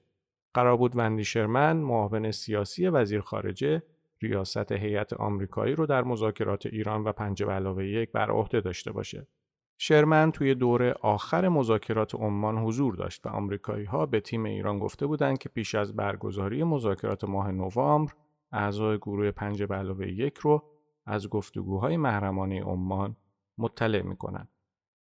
قرار بود وندی شرمن معاون سیاسی وزیر خارجه ریاست هیئت آمریکایی رو در مذاکرات ایران و پنج به علاوه یک بر عهده داشته باشه. شرمن توی دور آخر مذاکرات عمان حضور داشت و آمریکایی ها به تیم ایران گفته بودند که پیش از برگزاری مذاکرات ماه نوامبر اعضای گروه پنج به علاوه یک رو از گفتگوهای محرمانه عمان مطلع می‌کنند.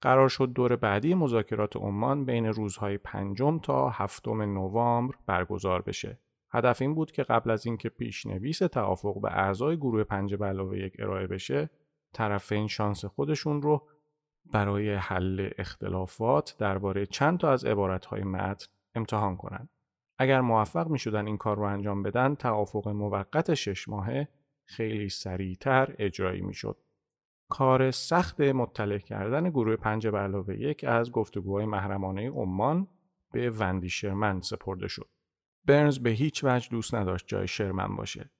قرار شد دور بعدی مذاکرات عمان بین روزهای پنجم تا هفتم نوامبر برگزار بشه. هدف این بود که قبل از اینکه پیشنویس توافق به اعضای گروه پنج به علاوه یک ارائه بشه، طرفین شانس خودشون رو برای حل اختلافات درباره چند تا از عبارتهای متن امتحان کنند. اگر موفق می شدن این کار رو انجام بدن توافق موقت شش ماهه خیلی سریعتر اجرایی می شد. کار سخت مطلع کردن گروه پنج علاوه یک از گفتگوهای محرمانه عمان به وندی شرمن سپرده شد. برنز به هیچ وجه دوست نداشت جای شرمن باشه.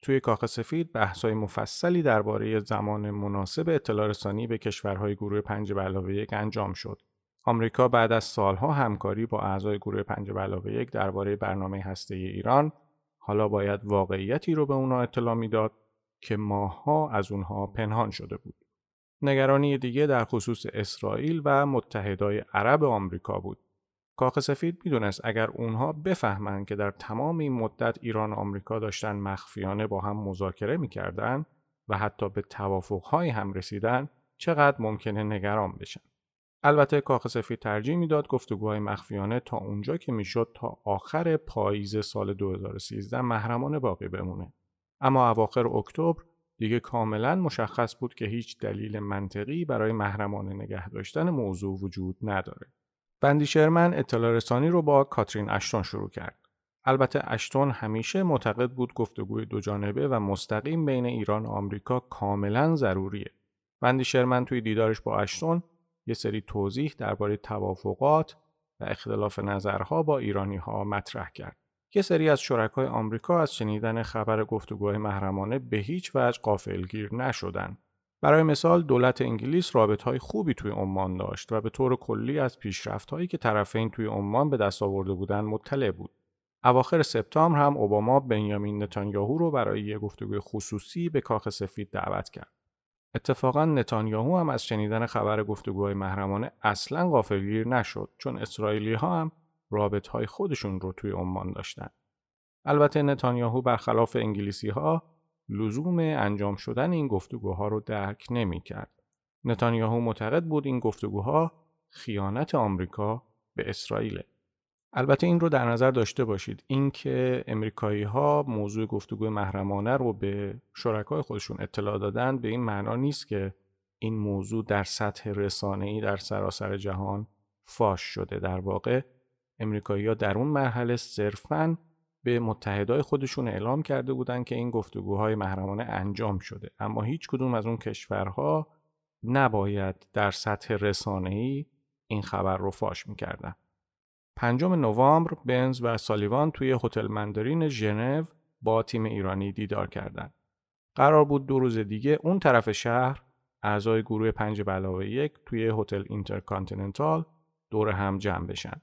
توی کاخ سفید بحث‌های مفصلی درباره زمان مناسب اطلاع رسانی به کشورهای گروه پنج علاوه یک انجام شد. آمریکا بعد از سالها همکاری با اعضای گروه پنج علاوه یک درباره برنامه هسته ایران حالا باید واقعیتی رو به اونا اطلاع می‌داد که ماها از اونها پنهان شده بود. نگرانی دیگه در خصوص اسرائیل و متحدای عرب آمریکا بود. کاخ سفید می‌دونست اگر اونها بفهمند که در تمام این مدت ایران و آمریکا داشتن مخفیانه با هم مذاکره می‌کردن و حتی به توافقهایی هم رسیدن چقدر ممکنه نگران بشن. البته کاخ سفید ترجیح می‌داد گفتگوهای مخفیانه تا اونجا که می‌شد تا آخر پاییز سال 2013 محرمانه باقی بمونه. اما اواخر اکتبر دیگه کاملا مشخص بود که هیچ دلیل منطقی برای محرمانه نگه داشتن موضوع وجود نداره. بندی شرمن اطلاع رسانی رو با کاترین اشتون شروع کرد. البته اشتون همیشه معتقد بود گفتگوی دو جانبه و مستقیم بین ایران و آمریکا کاملا ضروریه. بندی شرمن توی دیدارش با اشتون یه سری توضیح درباره توافقات و اختلاف نظرها با ایرانی ها مطرح کرد. یه سری از شرکای آمریکا از شنیدن خبر گفتگوهای محرمانه به هیچ وجه قافلگیر نشدن. برای مثال دولت انگلیس رابط های خوبی توی عمان داشت و به طور کلی از پیشرفت هایی که طرفین توی عمان به دست آورده بودن مطلع بود. اواخر سپتامبر هم اوباما بنیامین نتانیاهو رو برای یه گفتگوی خصوصی به کاخ سفید دعوت کرد. اتفاقا نتانیاهو هم از شنیدن خبر گفتگوهای محرمانه اصلا غافلگیر نشد چون اسرائیلی ها هم رابط های خودشون رو توی عمان داشتن. البته نتانیاهو برخلاف انگلیسی ها لزوم انجام شدن این گفتگوها رو درک نمی کرد. نتانیاهو معتقد بود این گفتگوها خیانت آمریکا به اسرائیل. البته این رو در نظر داشته باشید. اینکه امریکایی ها موضوع گفتگو محرمانه رو به شرکای خودشون اطلاع دادن به این معنا نیست که این موضوع در سطح رسانه‌ای در سراسر جهان فاش شده. در واقع امریکایی ها در اون مرحله صرفاً به متحدای خودشون اعلام کرده بودند که این گفتگوهای محرمانه انجام شده. اما هیچ کدوم از اون کشورها نباید در سطح رسانه‌ای این خبر رو فاش می‌کردن. پنجم نوامبر برنز و سالیوان توی هتل مندرین ژنو با تیم ایرانی دیدار کردند. قرار بود دو روز دیگه اون طرف شهر اعضای گروه پنج به علاوه یک توی هتل اینترکانتیننتال دور هم جمع بشن.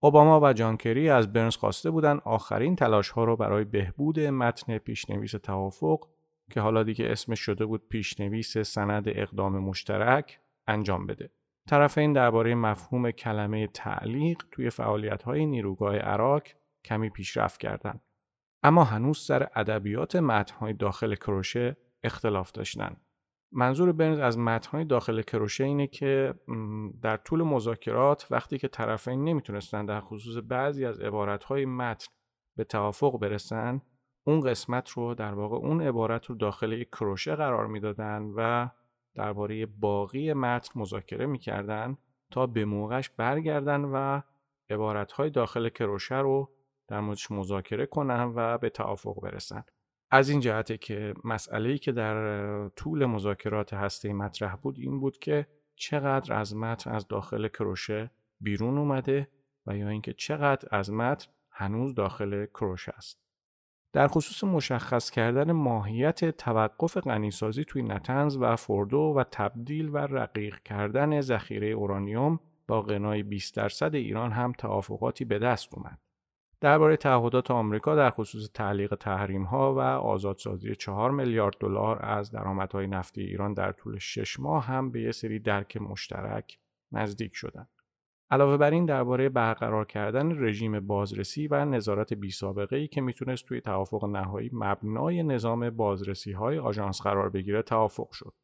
اوباما و جان کری از برنز خواسته بودن آخرین تلاش ها رو برای بهبود متن پیش‌نویس توافق که حالا دیگه اسمش شده بود پیشنویس سند اقدام مشترک انجام بده. طرفین درباره مفهوم کلمه تعلیق توی فعالیت های نیروگاه عراق کمی پیشرفت کردند. اما هنوز سر ادبیات متنهای داخل کروشه اختلاف داشتن. منظور برنز از متنهای داخل کروشه اینه که در طول مذاکرات وقتی که طرفین نمی‌تونستن در خصوص بعضی از عبارتهای متن به توافق برسن اون قسمت رو در واقع اون عبارت رو داخل یک کروشه قرار می‌دادن و درباره باقی متن مذاکره می‌کردن تا به موقعش برگردن و عبارتهای داخل کروشه رو در موردش مذاکره کنن و به توافق برسن از این جهته که مسئله‌ای که در طول مذاکرات هسته مطرح بود این بود که چقدر از متن از داخل کروشه بیرون اومده و یا اینکه چقدر از متن هنوز داخل کروشه است. در خصوص مشخص کردن ماهیت توقف غنیسازی توی نتنز و فوردو و تبدیل و رقیق کردن ذخیره اورانیوم با غنای 20 درصد ایران هم توافقاتی به دست اومد. درباره تعهدات آمریکا در خصوص تعلیق تحریم ها و آزادسازی 4 میلیارد دلار از درآمدهای نفتی ایران در طول 6 ماه هم به یه سری درک مشترک نزدیک شدند. علاوه بر این درباره برقرار کردن رژیم بازرسی و نظارت بی سابقه ای که می‌تونست توی توافق نهایی مبنای نظام بازرسی های آژانس قرار بگیره توافق شد.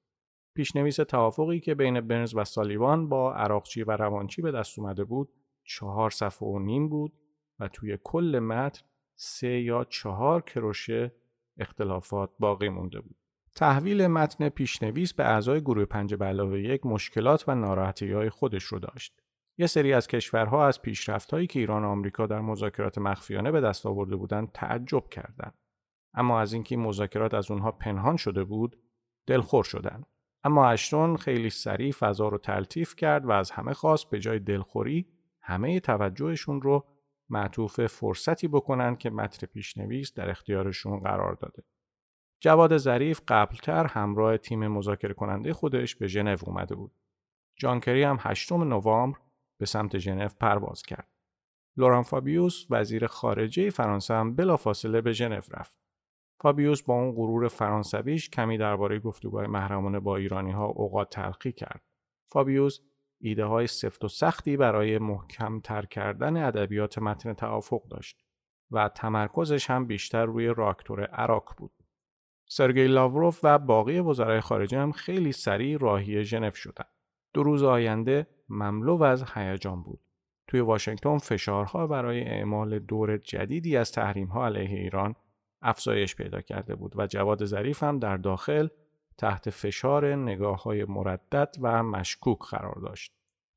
پیشنویس توافقی که بین برنز و سالیوان با عراقچی و روانچی به دست اومده بود چهار صفحه و نیم بود و توی کل متن سه یا چهار کروشه اختلافات باقی مونده بود. تحویل متن پیشنویس به اعضای گروه پنج علاوه یک مشکلات و ناراحتی های خودش رو داشت. یه سری از کشورها از هایی که ایران و آمریکا در مذاکرات مخفیانه به دست آورده بودند تعجب کردند. اما از اینکه مذاکرات از اونها پنهان شده بود، دلخور شدند. اما اشتون خیلی سریع فضا رو تلطیف کرد و از همه خواست به جای دلخوری همه توجهشون رو معطوف فرصتی بکنن که متن پیشنویس در اختیارشون قرار داده. جواد ظریف قبلتر همراه تیم مذاکره کننده خودش به ژنو اومده بود. جانکری هم 8 نوامبر به سمت ژنو پرواز کرد. لوران فابیوس وزیر خارجه فرانسه هم بلافاصله به ژنو رفت. فابیوس با اون غرور فرانسویش کمی درباره گفتگوهای محرمانه با ایرانی ها اوقات تلقی کرد. فابیوس ایده های سفت و سختی برای محکم تر کردن ادبیات متن توافق داشت و تمرکزش هم بیشتر روی راکتور عراق بود. سرگئی لاوروف و باقی وزرای خارجه هم خیلی سریع راهی ژنو شدند. دو روز آینده مملو از هیجان بود. توی واشنگتن فشارها برای اعمال دور جدیدی از تحریم‌ها علیه ایران افزایش پیدا کرده بود و جواد ظریف هم در داخل تحت فشار نگاه های مردد و مشکوک قرار داشت.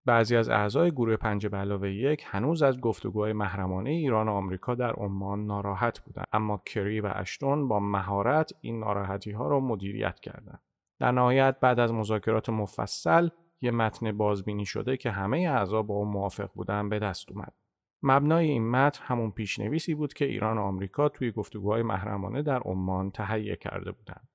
بعضی از اعضای گروه پنج به یک هنوز از گفتگوهای محرمانه ایران و آمریکا در عمان ناراحت بودند اما کری و اشتون با مهارت این ناراحتی ها را مدیریت کردند. در نهایت بعد از مذاکرات مفصل یه متن بازبینی شده که همه اعضا با اون موافق بودن به دست اومد. مبنای این متن همون پیشنویسی بود که ایران و آمریکا توی گفتگوهای محرمانه در عمان تهیه کرده بودند.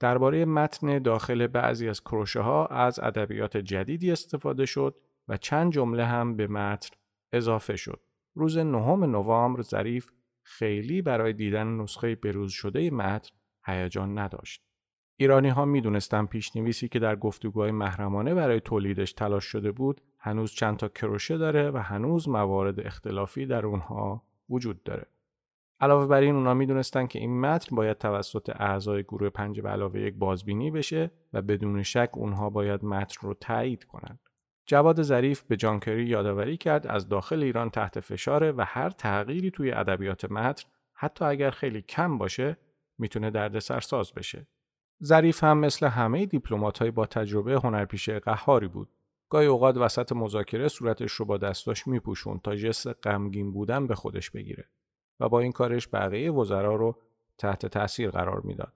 درباره متن داخل بعضی از کروشه ها از ادبیات جدیدی استفاده شد و چند جمله هم به متن اضافه شد. روز نهم نوامبر ظریف خیلی برای دیدن نسخه بروز شده متن هیجان نداشت. ایرانی ها می دونستن پیشنویسی که در گفتگوهای محرمانه برای تولیدش تلاش شده بود هنوز چند تا کروشه داره و هنوز موارد اختلافی در اونها وجود داره. علاوه بر این اونا می‌دونستن که این متن باید توسط اعضای گروه پنج به علاوه یک بازبینی بشه و بدون شک اونها باید متن رو تایید کنند. جواد ظریف به جانکری یادآوری کرد از داخل ایران تحت فشاره و هر تغییری توی ادبیات متن حتی اگر خیلی کم باشه می‌تونه دردسرساز بشه. ظریف هم مثل همه های با تجربه هنرپیشه قهاری بود. گاهی اوقات وسط مذاکره صورتش رو با دستاش میپوشون تا جس غمگین بودن به خودش بگیره و با این کارش بقیه وزرا رو تحت تاثیر قرار می‌داد.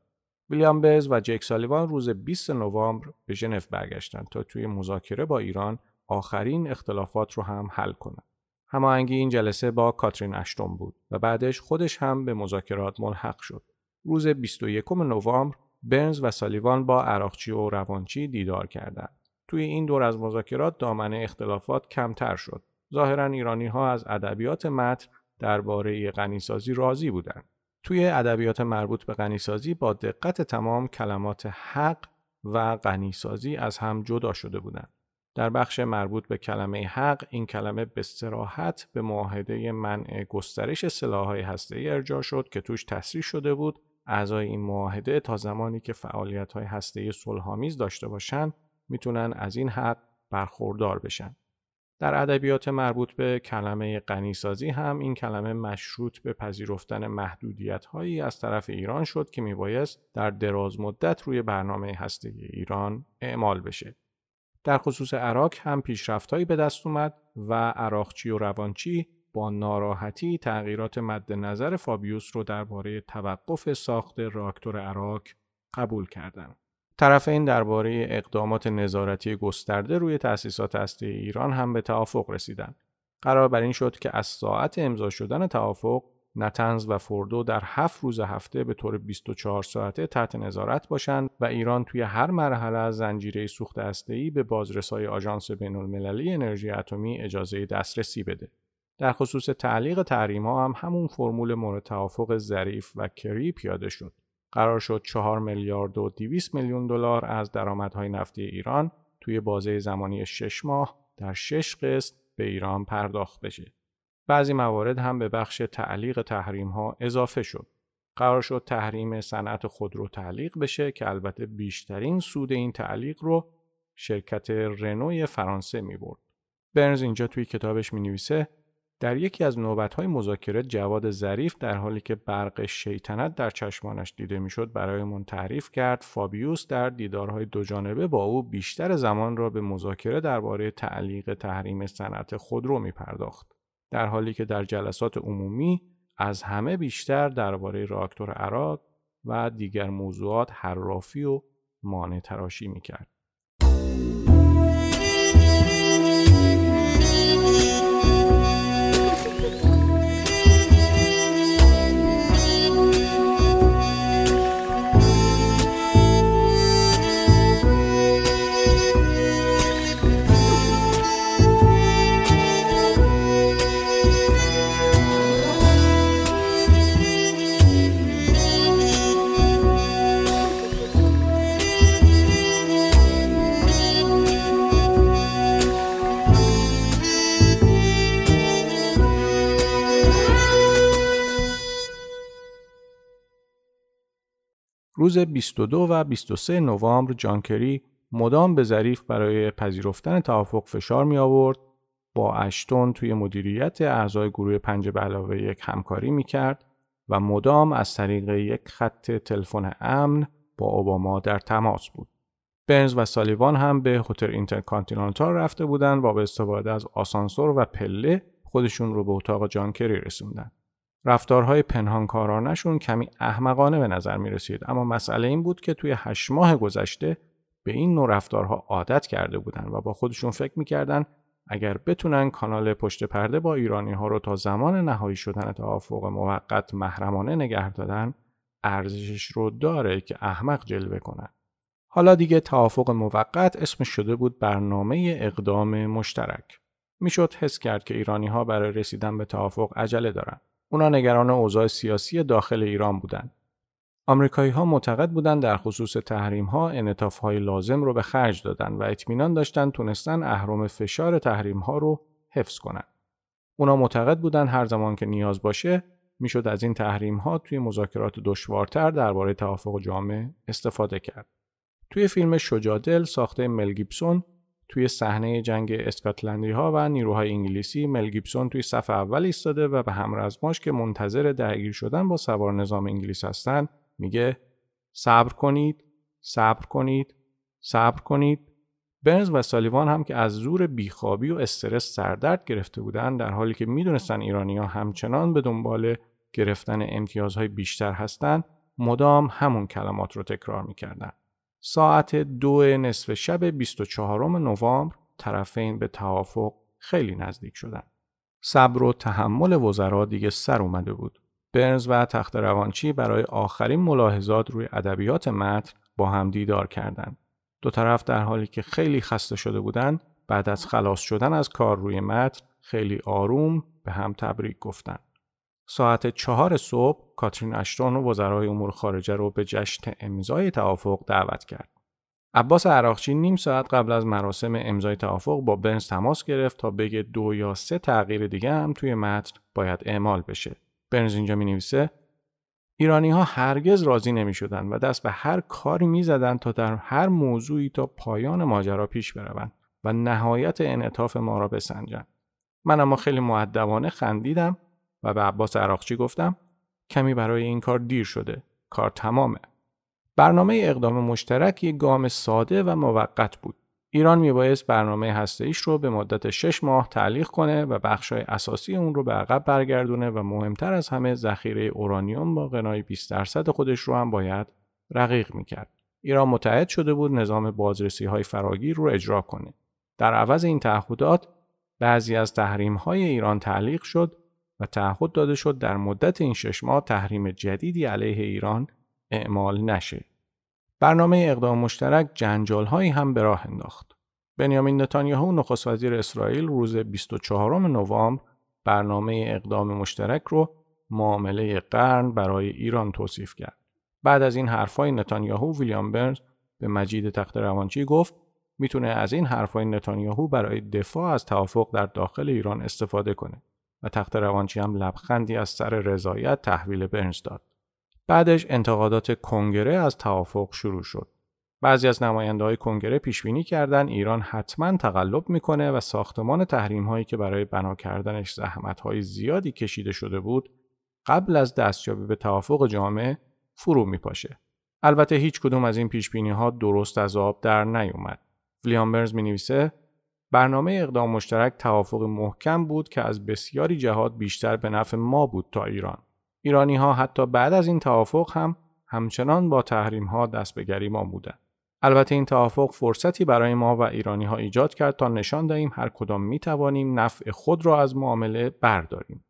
ویلیام بز و جک سالیوان روز 20 نوامبر به ژنو برگشتند تا توی مذاکره با ایران آخرین اختلافات رو هم حل کنند. هماهنگی این جلسه با کاترین اشتون بود و بعدش خودش هم به مذاکرات ملحق شد. روز 21 نوامبر برنز و سالیوان با عراقچی و روانچی دیدار کردند. توی این دور از مذاکرات دامنه اختلافات کمتر شد. ظاهرا ایرانی ها از ادبیات متن درباره غنیسازی راضی بودند. توی ادبیات مربوط به غنیسازی با دقت تمام کلمات حق و غنیسازی از هم جدا شده بودند. در بخش مربوط به کلمه حق این کلمه به سراحت به معاهده منع گسترش سلاح‌های هسته‌ای ارجاع شد که توش تصریح شده بود اعضای این معاهده تا زمانی که فعالیت های هسته صلحآمیز داشته باشند می‌تونن از این حق برخوردار بشن. در ادبیات مربوط به کلمه غنیسازی هم این کلمه مشروط به پذیرفتن محدودیت هایی از طرف ایران شد که میبایست در دراز مدت روی برنامه هسته ایران اعمال بشه. در خصوص عراق هم پیشرفتهایی به دست اومد و عراقچی و روانچی با ناراحتی تغییرات مد نظر فابیوس رو درباره توقف ساخت راکتور عراق قبول کردند. طرفین درباره اقدامات نظارتی گسترده روی تأسیسات هسته ایران هم به توافق رسیدند. قرار بر این شد که از ساعت امضا شدن توافق نتنز و فوردو در هفت روز هفته به طور 24 ساعته تحت نظارت باشند و ایران توی هر مرحله از زنجیره سوخت هسته‌ای به بازرسای آژانس بین‌المللی انرژی اتمی اجازه دسترسی بده. در خصوص تعلیق تحریم ها هم همون فرمول مورد توافق ظریف و کری پیاده شد. قرار شد 4 میلیارد و 200 میلیون دلار از درآمدهای نفتی ایران توی بازه زمانی 6 ماه در 6 قسط به ایران پرداخت بشه. بعضی موارد هم به بخش تعلیق تحریم ها اضافه شد. قرار شد تحریم صنعت خودرو تعلیق بشه که البته بیشترین سود این تعلیق رو شرکت رنوی فرانسه می برد. برنز اینجا توی کتابش می نویسه در یکی از نوبت‌های مذاکره جواد ظریف در حالی که برق شیطنت در چشمانش دیده می‌شد برایمان تعریف کرد فابیوس در دیدارهای دوجانبه با او بیشتر زمان را به مذاکره درباره تعلیق تحریم صنعت خودرو می پرداخت در حالی که در جلسات عمومی از همه بیشتر درباره راکتور عراق و دیگر موضوعات حرافی و مانع تراشی می کرد. روز 22 و 23 نوامبر جان کری مدام به ظریف برای پذیرفتن توافق فشار می آورد با اشتون توی مدیریت اعضای گروه پنج به علاوه یک همکاری می کرد و مدام از طریق یک خط تلفن امن با اوباما در تماس بود. برنز و سالیوان هم به هتل اینترکانتینانتال رفته بودند و با استفاده از آسانسور و پله خودشون رو به اتاق جان کری رسوندن. رفتارهای پنهانکارانشون کمی احمقانه به نظر می رسید اما مسئله این بود که توی هشت ماه گذشته به این نوع رفتارها عادت کرده بودند و با خودشون فکر می‌کردن اگر بتونن کانال پشت پرده با ایرانی ها رو تا زمان نهایی شدن توافق موقت محرمانه نگه دادن ارزشش رو داره که احمق جلوه کنن. حالا دیگه توافق موقت اسمش شده بود برنامه اقدام مشترک. می‌شد حس کرد که ایرانی ها برای رسیدن به توافق عجله دارن. اونا نگران اوضاع سیاسی داخل ایران بودند. آمریکایی ها معتقد بودند در خصوص تحریم ها انعطاف های لازم رو به خرج دادن و اطمینان داشتن تونستن اهرم فشار تحریم ها رو حفظ کنند. اونا معتقد بودند هر زمان که نیاز باشه می‌شد از این تحریم ها توی مذاکرات دشوارتر درباره توافق جامع استفاده کرد. توی فیلم شجادل ساخته مل گیبسون توی صحنه جنگ اسکاتلندی ها و نیروهای انگلیسی مل گیبسون توی صف اول ایستاده و به همرزماش که منتظر درگیر شدن با سوار نظام انگلیس هستند میگه صبر کنید صبر کنید صبر کنید برنز و سالیوان هم که از زور بیخوابی و استرس سردرد گرفته بودند در حالی که می‌دونستن ایرانی ها همچنان به دنبال گرفتن امتیازهای بیشتر هستند مدام همون کلمات رو تکرار می‌کردن. ساعت دو نصف شب 24 نوامبر طرفین به توافق خیلی نزدیک شدن. صبر و تحمل وزرا دیگه سر اومده بود. برنز و تخت روانچی برای آخرین ملاحظات روی ادبیات متن با هم دیدار کردند. دو طرف در حالی که خیلی خسته شده بودند بعد از خلاص شدن از کار روی متن خیلی آروم به هم تبریک گفتند. ساعت چهار صبح کاترین اشتون و وزرای امور خارجه رو به جشن امضای توافق دعوت کرد. عباس عراقچی نیم ساعت قبل از مراسم امضای توافق با برنز تماس گرفت تا بگه دو یا سه تغییر دیگه هم توی متن باید اعمال بشه. برنز اینجا می نویسه ایرانی ها هرگز راضی نمی شدن و دست به هر کاری می زدن تا در هر موضوعی تا پایان ماجرا پیش بروند و نهایت انعطاف ما را بسنجند. من اما خیلی معدبانه خندیدم و به عباس عراقچی گفتم کمی برای این کار دیر شده. کار تمامه. برنامه اقدام مشترک یک گام ساده و موقت بود. ایران میبایست برنامه هسته‌ایش رو به مدت 6 ماه تعلیق کنه و بخشای اساسی اون رو به عقب برگردونه و مهمتر از همه ذخیره اورانیوم با غنای 20 درصد خودش رو هم باید رقیق می‌کرد. ایران متحد شده بود نظام بازرسی های فراگیر رو اجرا کنه. در عوض این تعهدات بعضی از تحریم های ایران تعلیق شد و تعهد داده شد در مدت این شش ماه تحریم جدیدی علیه ایران اعمال نشه. برنامه اقدام مشترک جنجال هایی هم به راه انداخت. بنیامین نتانیاهو نخست وزیر اسرائیل روز 24 نوامبر برنامه اقدام مشترک رو معامله قرن برای ایران توصیف کرد. بعد از این حرفای نتانیاهو ویلیام برنز به مجید تخت روانچی گفت می‌تونه از این حرفای نتانیاهو برای دفاع از توافق در داخل ایران استفاده کنه و تخت روانچی هم لبخندی از سر رضایت تحویل برنز داد. بعدش انتقادات کنگره از توافق شروع شد. بعضی از نماینده های کنگره پیش بینی کردن ایران حتما تقلب می‌کنه و ساختمان تحریم هایی که برای بنا کردنش زحمت های زیادی کشیده شده بود قبل از دستیابی به توافق جامعه فرو میپاشه. البته هیچ کدوم از این پیش بینی ها درست از آب در نیومد. ویلیام برنز می نویسه برنامه اقدام مشترک توافق محکم بود که از بسیاری جهات بیشتر به نفع ما بود تا ایران. ایرانی ها حتی بعد از این توافق هم همچنان با تحریم ها دست به گریبان بودند. البته این توافق فرصتی برای ما و ایرانی ها ایجاد کرد تا نشان دهیم هر کدام می توانیم نفع خود را از معامله برداریم.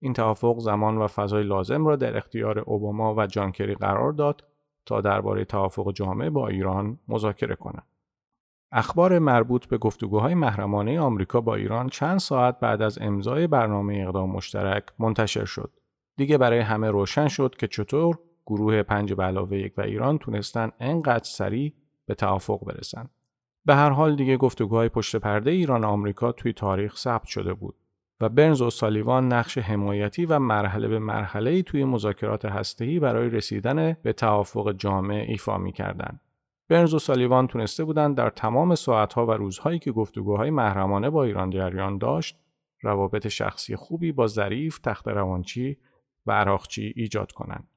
این توافق زمان و فضای لازم را در اختیار اوباما و جانکری قرار داد تا درباره توافق جامع با ایران مذاکره کنند. اخبار مربوط به گفتگوهای محرمانه آمریکا با ایران چند ساعت بعد از امضای برنامه اقدام مشترک منتشر شد. دیگه برای همه روشن شد که چطور گروه پنج به علاوه یک و ایران تونستن انقدر سریع به توافق برسن. به هر حال دیگه گفتگوهای پشت پرده ایران و آمریکا توی تاریخ ثبت شده بود. و برنز و سالیوان نقش حمایتی و مرحله به مرحله توی مذاکرات هسته‌ای برای رسیدن به توافق جامع ایفا می‌کردند. برنز و سالیوان تونسته بودند در تمام ساعتها و روزهایی که گفتگوهای محرمانه با ایران جریان داشت روابط شخصی خوبی با ظریف، تخت روانچی و عراقچی ایجاد کنند.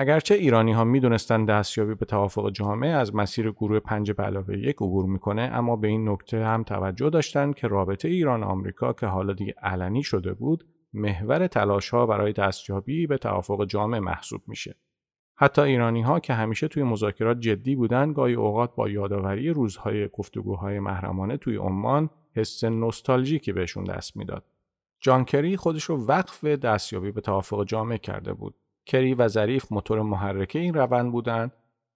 اگرچه ایرانی ها می دونستن دستیابی به توافق جامعه از مسیر گروه پنج به علاوه یک عبور می‌کنه اما به این نکته هم توجه داشتند که رابطه ایران آمریکا که حالا دیگه علنی شده بود محور تلاش ها برای دستیابی به توافق جامع محسوب میشه. حتی ایرانی ها که همیشه توی مذاکرات جدی بودن گاهی اوقات با یادآوری روزهای گفتگوهای محرمانه توی عمان حس نوستالژیکی بهشون دست می‌داد. جان کری خودش رو وقف دستیابی به توافق جامع کرده بود. کری و ظریف موتور محرکه این روند بودند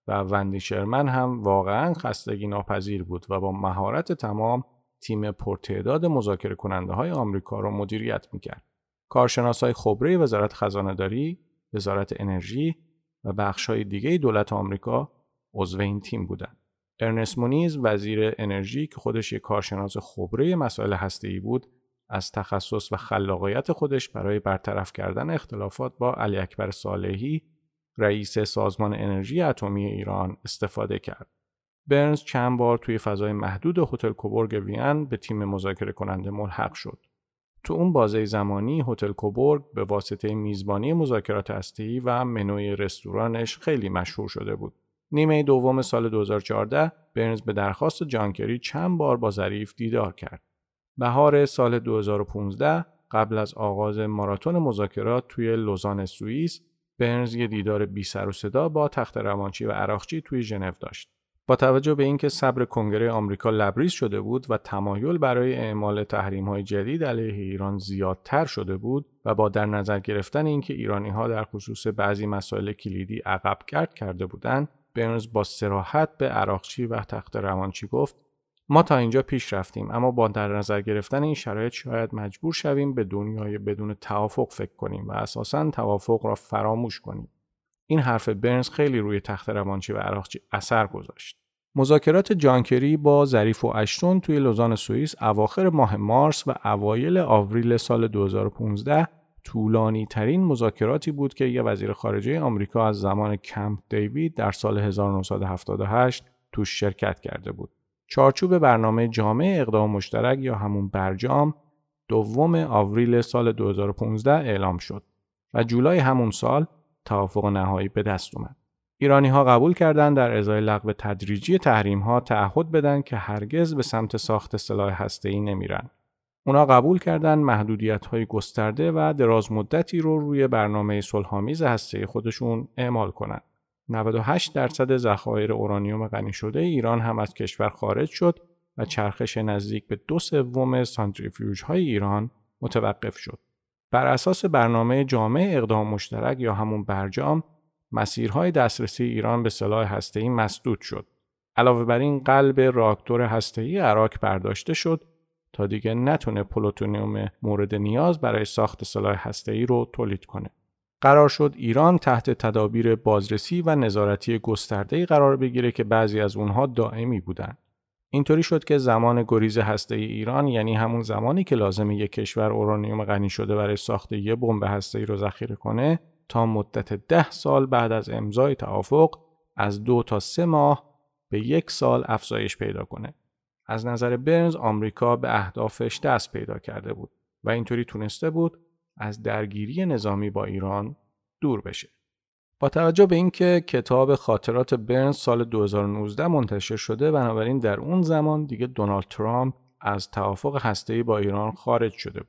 و وندی شرمن هم واقعا خستگی ناپذیر بود و با مهارت تمام تیم پرتعداد مذاکره کننده های آمریکا را مدیریت می‌کرد. کارشناس های خبره وزارت خزانه داری، وزارت انرژی و بخش های دیگه دولت آمریکا عضو این تیم بودند. ارنست مونیز وزیر انرژی که خودش یک کارشناس خبره مسائل هسته‌ای بود از تخصص و خلاقیت خودش برای برطرف کردن اختلافات با علی اکبر صالحی رئیس سازمان انرژی اتمی ایران استفاده کرد. برنز چند بار توی فضای محدود هتل کوبورگ وین به تیم مذاکره کننده ملحق شد. تو اون بازه زمانی هتل کوبورگ به واسطه میزبانی مذاکرات هسته‌ای و منوی رستورانش خیلی مشهور شده بود. نیمه دوم سال 2014 برنز به درخواست جانکری چند بار با ظریف دیدار کرد. بهار سال 2015 قبل از آغاز ماراتون مذاکرات توی لوزان سوئیس برنز یه دیدار بی سر و صدا با تخت روانچی و عراقچی توی ژنو داشت. با توجه به اینکه صبر کنگره آمریکا لبریز شده بود و تمایل برای اعمال تحریم های جدید علیه ایران زیادتر شده بود و با در نظر گرفتن اینکه ایرانی ها در خصوص بعضی مسائل کلیدی عقب کرد کرده بودند برنز با سراحت به عراقچی و تخت روانچی گفت ما تا اینجا پیش رفتیم اما با در نظر گرفتن این شرایط شاید مجبور شویم به دنیای بدون توافق فکر کنیم و اساسا توافق را فراموش کنیم. این حرف برنز خیلی روی تخت روانچی و عراقچی اثر گذاشت مذاکرات جانکری با ظریف و اشتون توی لوزان سوئیس اواخر ماه مارس و اوایل آوریل سال 2015 طولانی ترین مذاکراتی بود که یه وزیر خارجه آمریکا از زمان کمپ دیوید در سال 1978 توش شرکت کرده بود. چارچوب برنامه جامع اقدام مشترک یا همون برجام دوم آوریل سال 2015 اعلام شد و جولای همون سال توافق نهایی به دست اومد. ایرانی ها قبول کردند در ازای لغو تدریجی تحریم ها تعهد بدن که هرگز به سمت ساخت سلاح ای نمیرن. اونا قبول کردند محدودیت های گسترده و دراز مدتی رو روی برنامه صلحآمیز هسته خودشون اعمال کنند. 98 درصد ذخایر اورانیوم غنی شده ایران هم از کشور خارج شد و چرخش نزدیک به دو سوم سانتریفیوژ های ایران متوقف شد. بر اساس برنامه جامع اقدام مشترک یا همون برجام مسیرهای دسترسی ایران به سلاح هسته‌ای مسدود شد. علاوه بر این قلب راکتور هسته‌ای اراک برداشته شد تا دیگه نتونه پلوتونیوم مورد نیاز برای ساخت سلاح هسته‌ای رو تولید کنه. قرار شد ایران تحت تدابیر بازرسی و نظارتی گسترده‌ای قرار بگیره که بعضی از اونها دائمی بودند. اینطوری شد که زمان گریز هسته ای ایران یعنی همون زمانی که لازم یک کشور اورانیوم غنی شده برای ساخت یه بمب هسته ای رو ذخیره کنه تا مدت ده سال بعد از امضای توافق از دو تا سه ماه به یک سال افزایش پیدا کنه. از نظر برنز آمریکا به اهدافش دست پیدا کرده بود و اینطوری تونسته بود از درگیری نظامی با ایران دور بشه. با توجه به اینکه کتاب خاطرات برنز سال 2019 منتشر شده بنابراین در اون زمان دیگه دونالد ترامپ از توافق هسته‌ای با ایران خارج شده بود.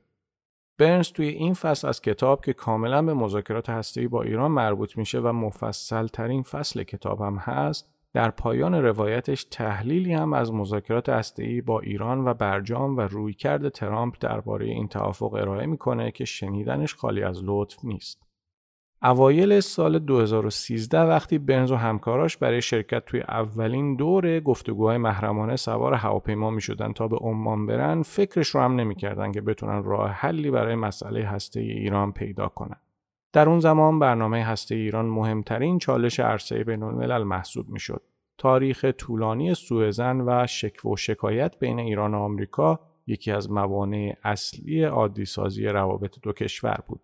برنز توی این فصل از کتاب که کاملا به مذاکرات هسته‌ای با ایران مربوط میشه و مفصل ترین فصل کتاب هم هست در پایان روایتش تحلیلی هم از مذاکرات هسته‌ای با ایران و برجام و رویکرد ترامپ درباره این توافق ارائه می‌کنه که شنیدنش خالی از لطف نیست. اوایل سال 2013 وقتی برنز و همکاراش برای شرکت توی اولین دور گفتگوهای محرمانه سوار هواپیما می شدن تا به عمان برن فکرش رو هم نمی‌کردن که بتونن راه حلی برای مسئله هسته ایران پیدا کنن. در اون زمان برنامه هسته ایران مهمترین چالش عرصه بین الملل محسوب می‌شد. تاریخ طولانی سوءزن و شکوه و شکایت بین ایران و آمریکا یکی از موانع اصلی عادی سازی روابط دو کشور بود.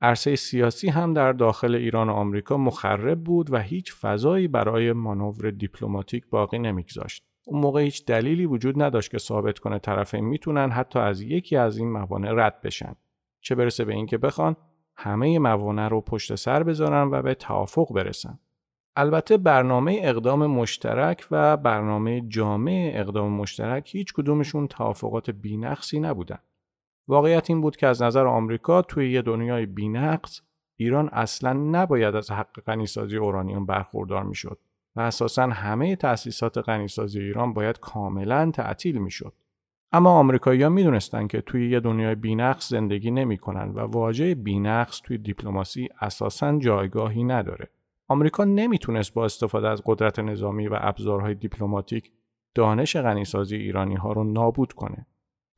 عرصه سیاسی هم در داخل ایران و آمریکا مخرب بود و هیچ فضایی برای مانور دیپلماتیک باقی نمیگذاشت. اون موقع هیچ دلیلی وجود نداشت که ثابت کنه طرفین می‌تونن حتی از یکی از این موانع رد بشن. چه برسه به اینکه بخوان همه موانع رو پشت سر بذارن و به توافق برسن. البته برنامه اقدام مشترک و برنامه جامع اقدام مشترک هیچ کدومشون توافقات بینقصی نبودن. واقعیت این بود که از نظر آمریکا توی یه دنیای بینقص ایران اصلا نباید از حق غنیسازی اورانیوم برخوردار می‌شد و اساسا همه تأسیسات غنیسازی ایران باید کاملا تعطیل می‌شد. اما آمریکایی‌ها می‌دونستند که توی یه دنیای بینقص زندگی نمی‌کنن و واژه بینقص توی دیپلماسی اساسا جایگاهی نداره. آمریکا نمی‌تونست با استفاده از قدرت نظامی و ابزارهای دیپلماتیک دانش غنیسازی ایرانی ها رو نابود کنه.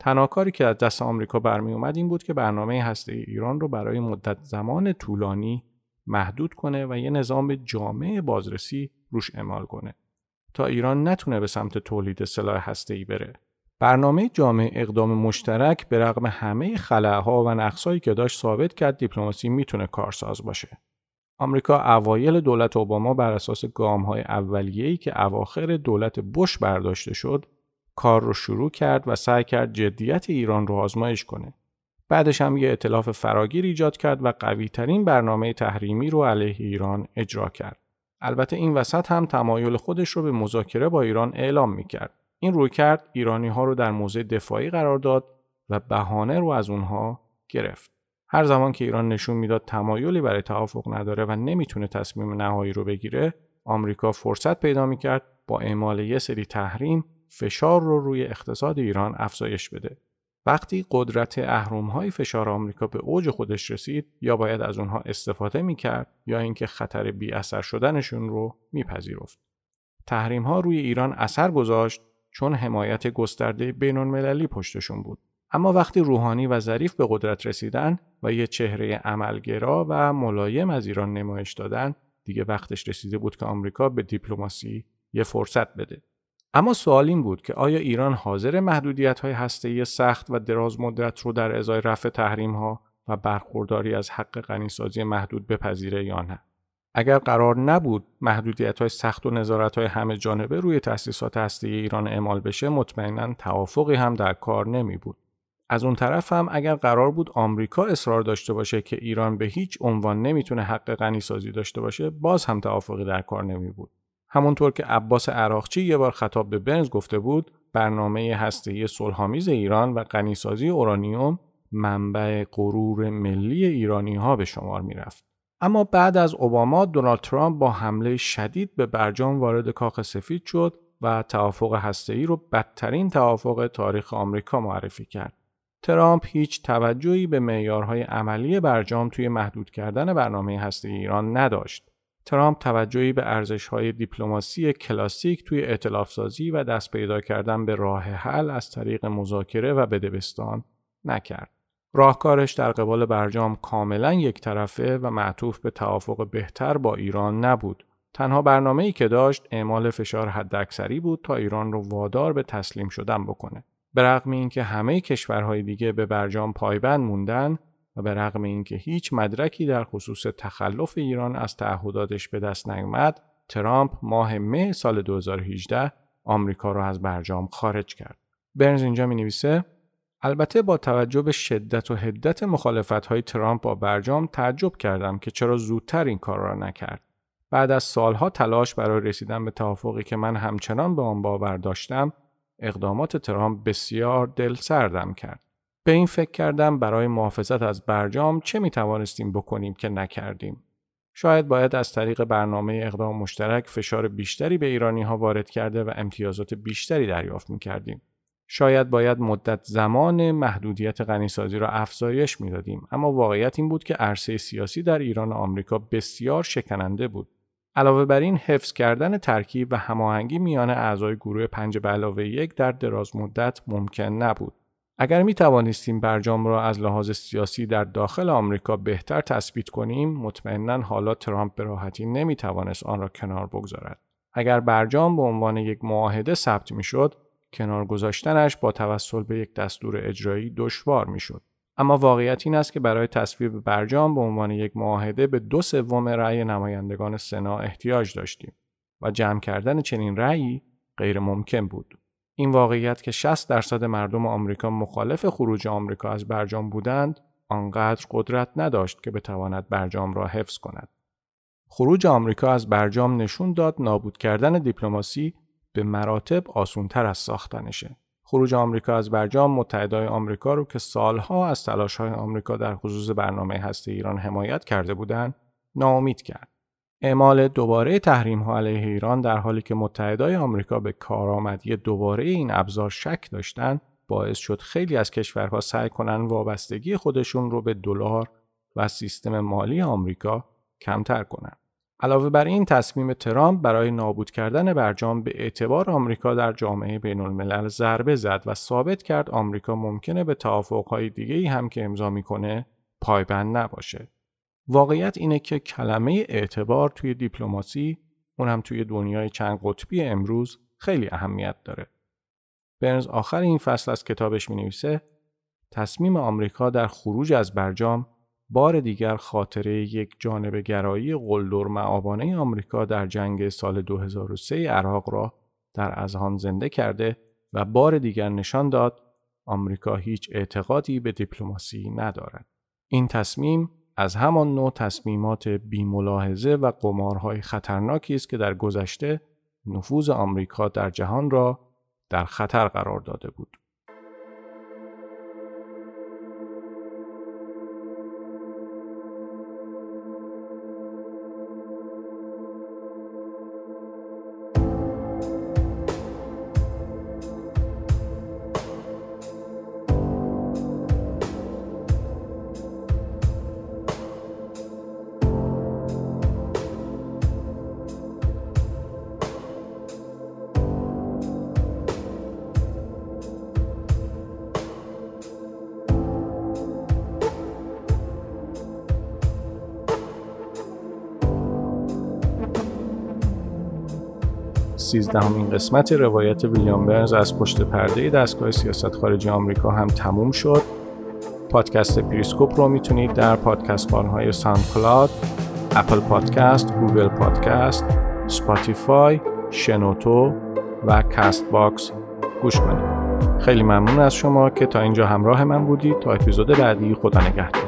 تنها کاری که از دست آمریکا برمی اومد این بود که برنامه هسته ایران رو برای مدت زمان طولانی محدود کنه و یه نظام جامع بازرسی روش اعمال کنه تا ایران نتونه به سمت تولید سلاح ای بره. برنامه جامع اقدام مشترک به رغم همه خلاها و نقصایی که داشت ثابت کرد دیپلماسی می‌تونه کارساز باشه. آمریکا اوایل دولت اوباما بر اساس گام های اولیه‌ای که اواخر دولت بش برداشته شد کار رو شروع کرد و سعی کرد جدیت ایران رو آزمایش کنه. بعدش هم یه اطلاف فراگیر ایجاد کرد و قوی ترین برنامه تحریمی رو علیه ایران اجرا کرد. البته این وسط هم تمایل خودش رو به مذاکره با ایران اعلام می کرد. این روی کرد ایرانی ها رو در موضع دفاعی قرار داد و بهانه رو از اونها گرفت. هر زمان که ایران نشون می‌داد تمایلی برای توافق نداره و نمی‌تونه تصمیم نهایی رو بگیره، آمریکا فرصت پیدا می‌کرد با اعمال یه سری تحریم فشار رو روی اقتصاد ایران افزایش بده. وقتی قدرت های فشار آمریکا به اوج خودش رسید یا باید از اونها استفاده می‌کرد یا اینکه خطر بی اثر شدنشون رو میپذیرفت. تحریم ها روی ایران اثر گذاشت چون حمایت گسترده بین المللی پشتشون بود. اما وقتی روحانی و ظریف به قدرت رسیدن و یه چهره عملگرا و ملایم از ایران نمایش دادن دیگه وقتش رسیده بود که آمریکا به دیپلماسی یه فرصت بده. اما سوال این بود که آیا ایران حاضر محدودیت های هسته‌ای سخت و دراز مدت رو در ازای رفع تحریم ها و برخورداری از حق غنیسازی محدود بپذیره یا نه؟ اگر قرار نبود محدودیت های سخت و نظارت های همه جانبه روی تأسیسات هسته ایران اعمال بشه مطمئنا توافقی هم در کار نمی بود. از اون طرف هم اگر قرار بود آمریکا اصرار داشته باشه که ایران به هیچ عنوان نمی‌تونه حق غنی سازی داشته باشه باز هم توافقی در کار نمی بود. همونطور که عباس عراقچی یه بار خطاب به برنز گفته بود برنامه هسته‌ای صلحآمیز ایران و غنیسازی اورانیوم منبع غرور ملی ایرانی ها به شمار می رفت. اما بعد از اوباما دونالد ترامپ با حمله شدید به برجام وارد کاخ سفید شد و توافق هسته‌ای رو بدترین توافق تاریخ آمریکا معرفی کرد. ترامپ هیچ توجهی به معیارهای عملی برجام توی محدود کردن برنامه هسته ایران نداشت. ترامپ توجهی به ارزشهای دیپلماسی کلاسیک توی اعتلاف سازی و دست پیدا کردن به راه حل از طریق مذاکره و بدبستان نکرد. راهکارش در قبال برجام کاملا یک طرفه و معطوف به توافق بهتر با ایران نبود. تنها برنامه ای که داشت اعمال فشار حداکثری بود تا ایران رو وادار به تسلیم شدن بکنه. به اینکه همه کشورهای دیگه به برجام پایبند موندن و به رغم اینکه هیچ مدرکی در خصوص تخلف ایران از تعهداتش به دست نیامد ترامپ ماه مه سال 2018 آمریکا را از برجام خارج کرد. برنز اینجا می نویسه البته با توجه به شدت و حدت مخالفت های ترامپ با برجام تعجب کردم که چرا زودتر این کار را نکرد. بعد از سالها تلاش برای رسیدن به توافقی که من همچنان به آن باور داشتم اقدامات ترامپ بسیار دل سردم کرد. به این فکر کردم برای محافظت از برجام چه می توانستیم بکنیم که نکردیم. شاید باید از طریق برنامه اقدام مشترک فشار بیشتری به ایرانی ها وارد کرده و امتیازات بیشتری دریافت می کردیم. شاید باید مدت زمان محدودیت غنیسازی را افزایش می‌دادیم اما واقعیت این بود که عرصه سیاسی در ایران و آمریکا بسیار شکننده بود علاوه بر این حفظ کردن ترکیب و هماهنگی میان اعضای گروه پنج به علاوه یک در دراز مدت ممکن نبود. اگر می توانستیم برجام را از لحاظ سیاسی در داخل آمریکا بهتر تثبیت کنیم مطمئنا حالا ترامپ به راحتی نمی توانست آن را کنار بگذارد. اگر برجام به عنوان یک معاهده ثبت می شد کنار گذاشتنش با توسل به یک دستور اجرایی دشوار می‌شد. اما واقعیت این است که برای تصویب برجام به عنوان یک معاهده به دو سوم رأی نمایندگان سنا احتیاج داشتیم و جمع کردن چنین رأیی غیر ممکن بود. این واقعیت که 60 درصد مردم آمریکا مخالف خروج آمریکا از برجام بودند آنقدر قدرت نداشت که بتواند برجام را حفظ کند. خروج آمریکا از برجام نشون داد نابود کردن دیپلماسی به مراتب آسونتر از ساختنشه. خروج آمریکا از برجام متحدای آمریکا رو که سالها از تلاش‌های آمریکا در خصوص برنامه هسته ایران حمایت کرده بودند، ناامید کرد. اعمال دوباره تحریم ها علیه ایران در حالی که متحدای آمریکا به کارآمدی دوباره این ابزار شک داشتند باعث شد خیلی از کشورها سعی کنند وابستگی خودشون رو به دلار و سیستم مالی آمریکا کمتر کنند. علاوه بر این تصمیم ترامپ برای نابود کردن برجام به اعتبار آمریکا در جامعه بین الملل ضربه زد و ثابت کرد آمریکا ممکنه به توافقهای دیگه هم که امضا می‌کنه پایبند نباشه. واقعیت اینه که کلمه اعتبار توی دیپلماسی اونم توی دنیای چند قطبی امروز خیلی اهمیت داره. برنز آخر این فصل از کتابش می نویسه تصمیم آمریکا در خروج از برجام بار دیگر خاطره یک جانب گرایی قلدر معابانه آمریکا در جنگ سال 2003 عراق را در اذهان زنده کرده و بار دیگر نشان داد آمریکا هیچ اعتقادی به دیپلماسی ندارد. این تصمیم از همان نوع تصمیمات بیملاحظه و قمارهای خطرناکی است که در گذشته نفوذ آمریکا در جهان را در خطر قرار داده بود. سیزدهمین قسمت روایت ویلیام برنز از پشت پرده دستگاه سیاست خارجی آمریکا هم تموم شد پادکست پریسکوپ رو می‌تونید در پادگیرهای SoundCloud، Apple Podcast، Google Podcast، Spotify، شنوتو و کاست باکس گوش کنید. خیلی ممنون از شما که تا اینجا همراه من بودید تا اپیزود بعدی خدا نگهدار.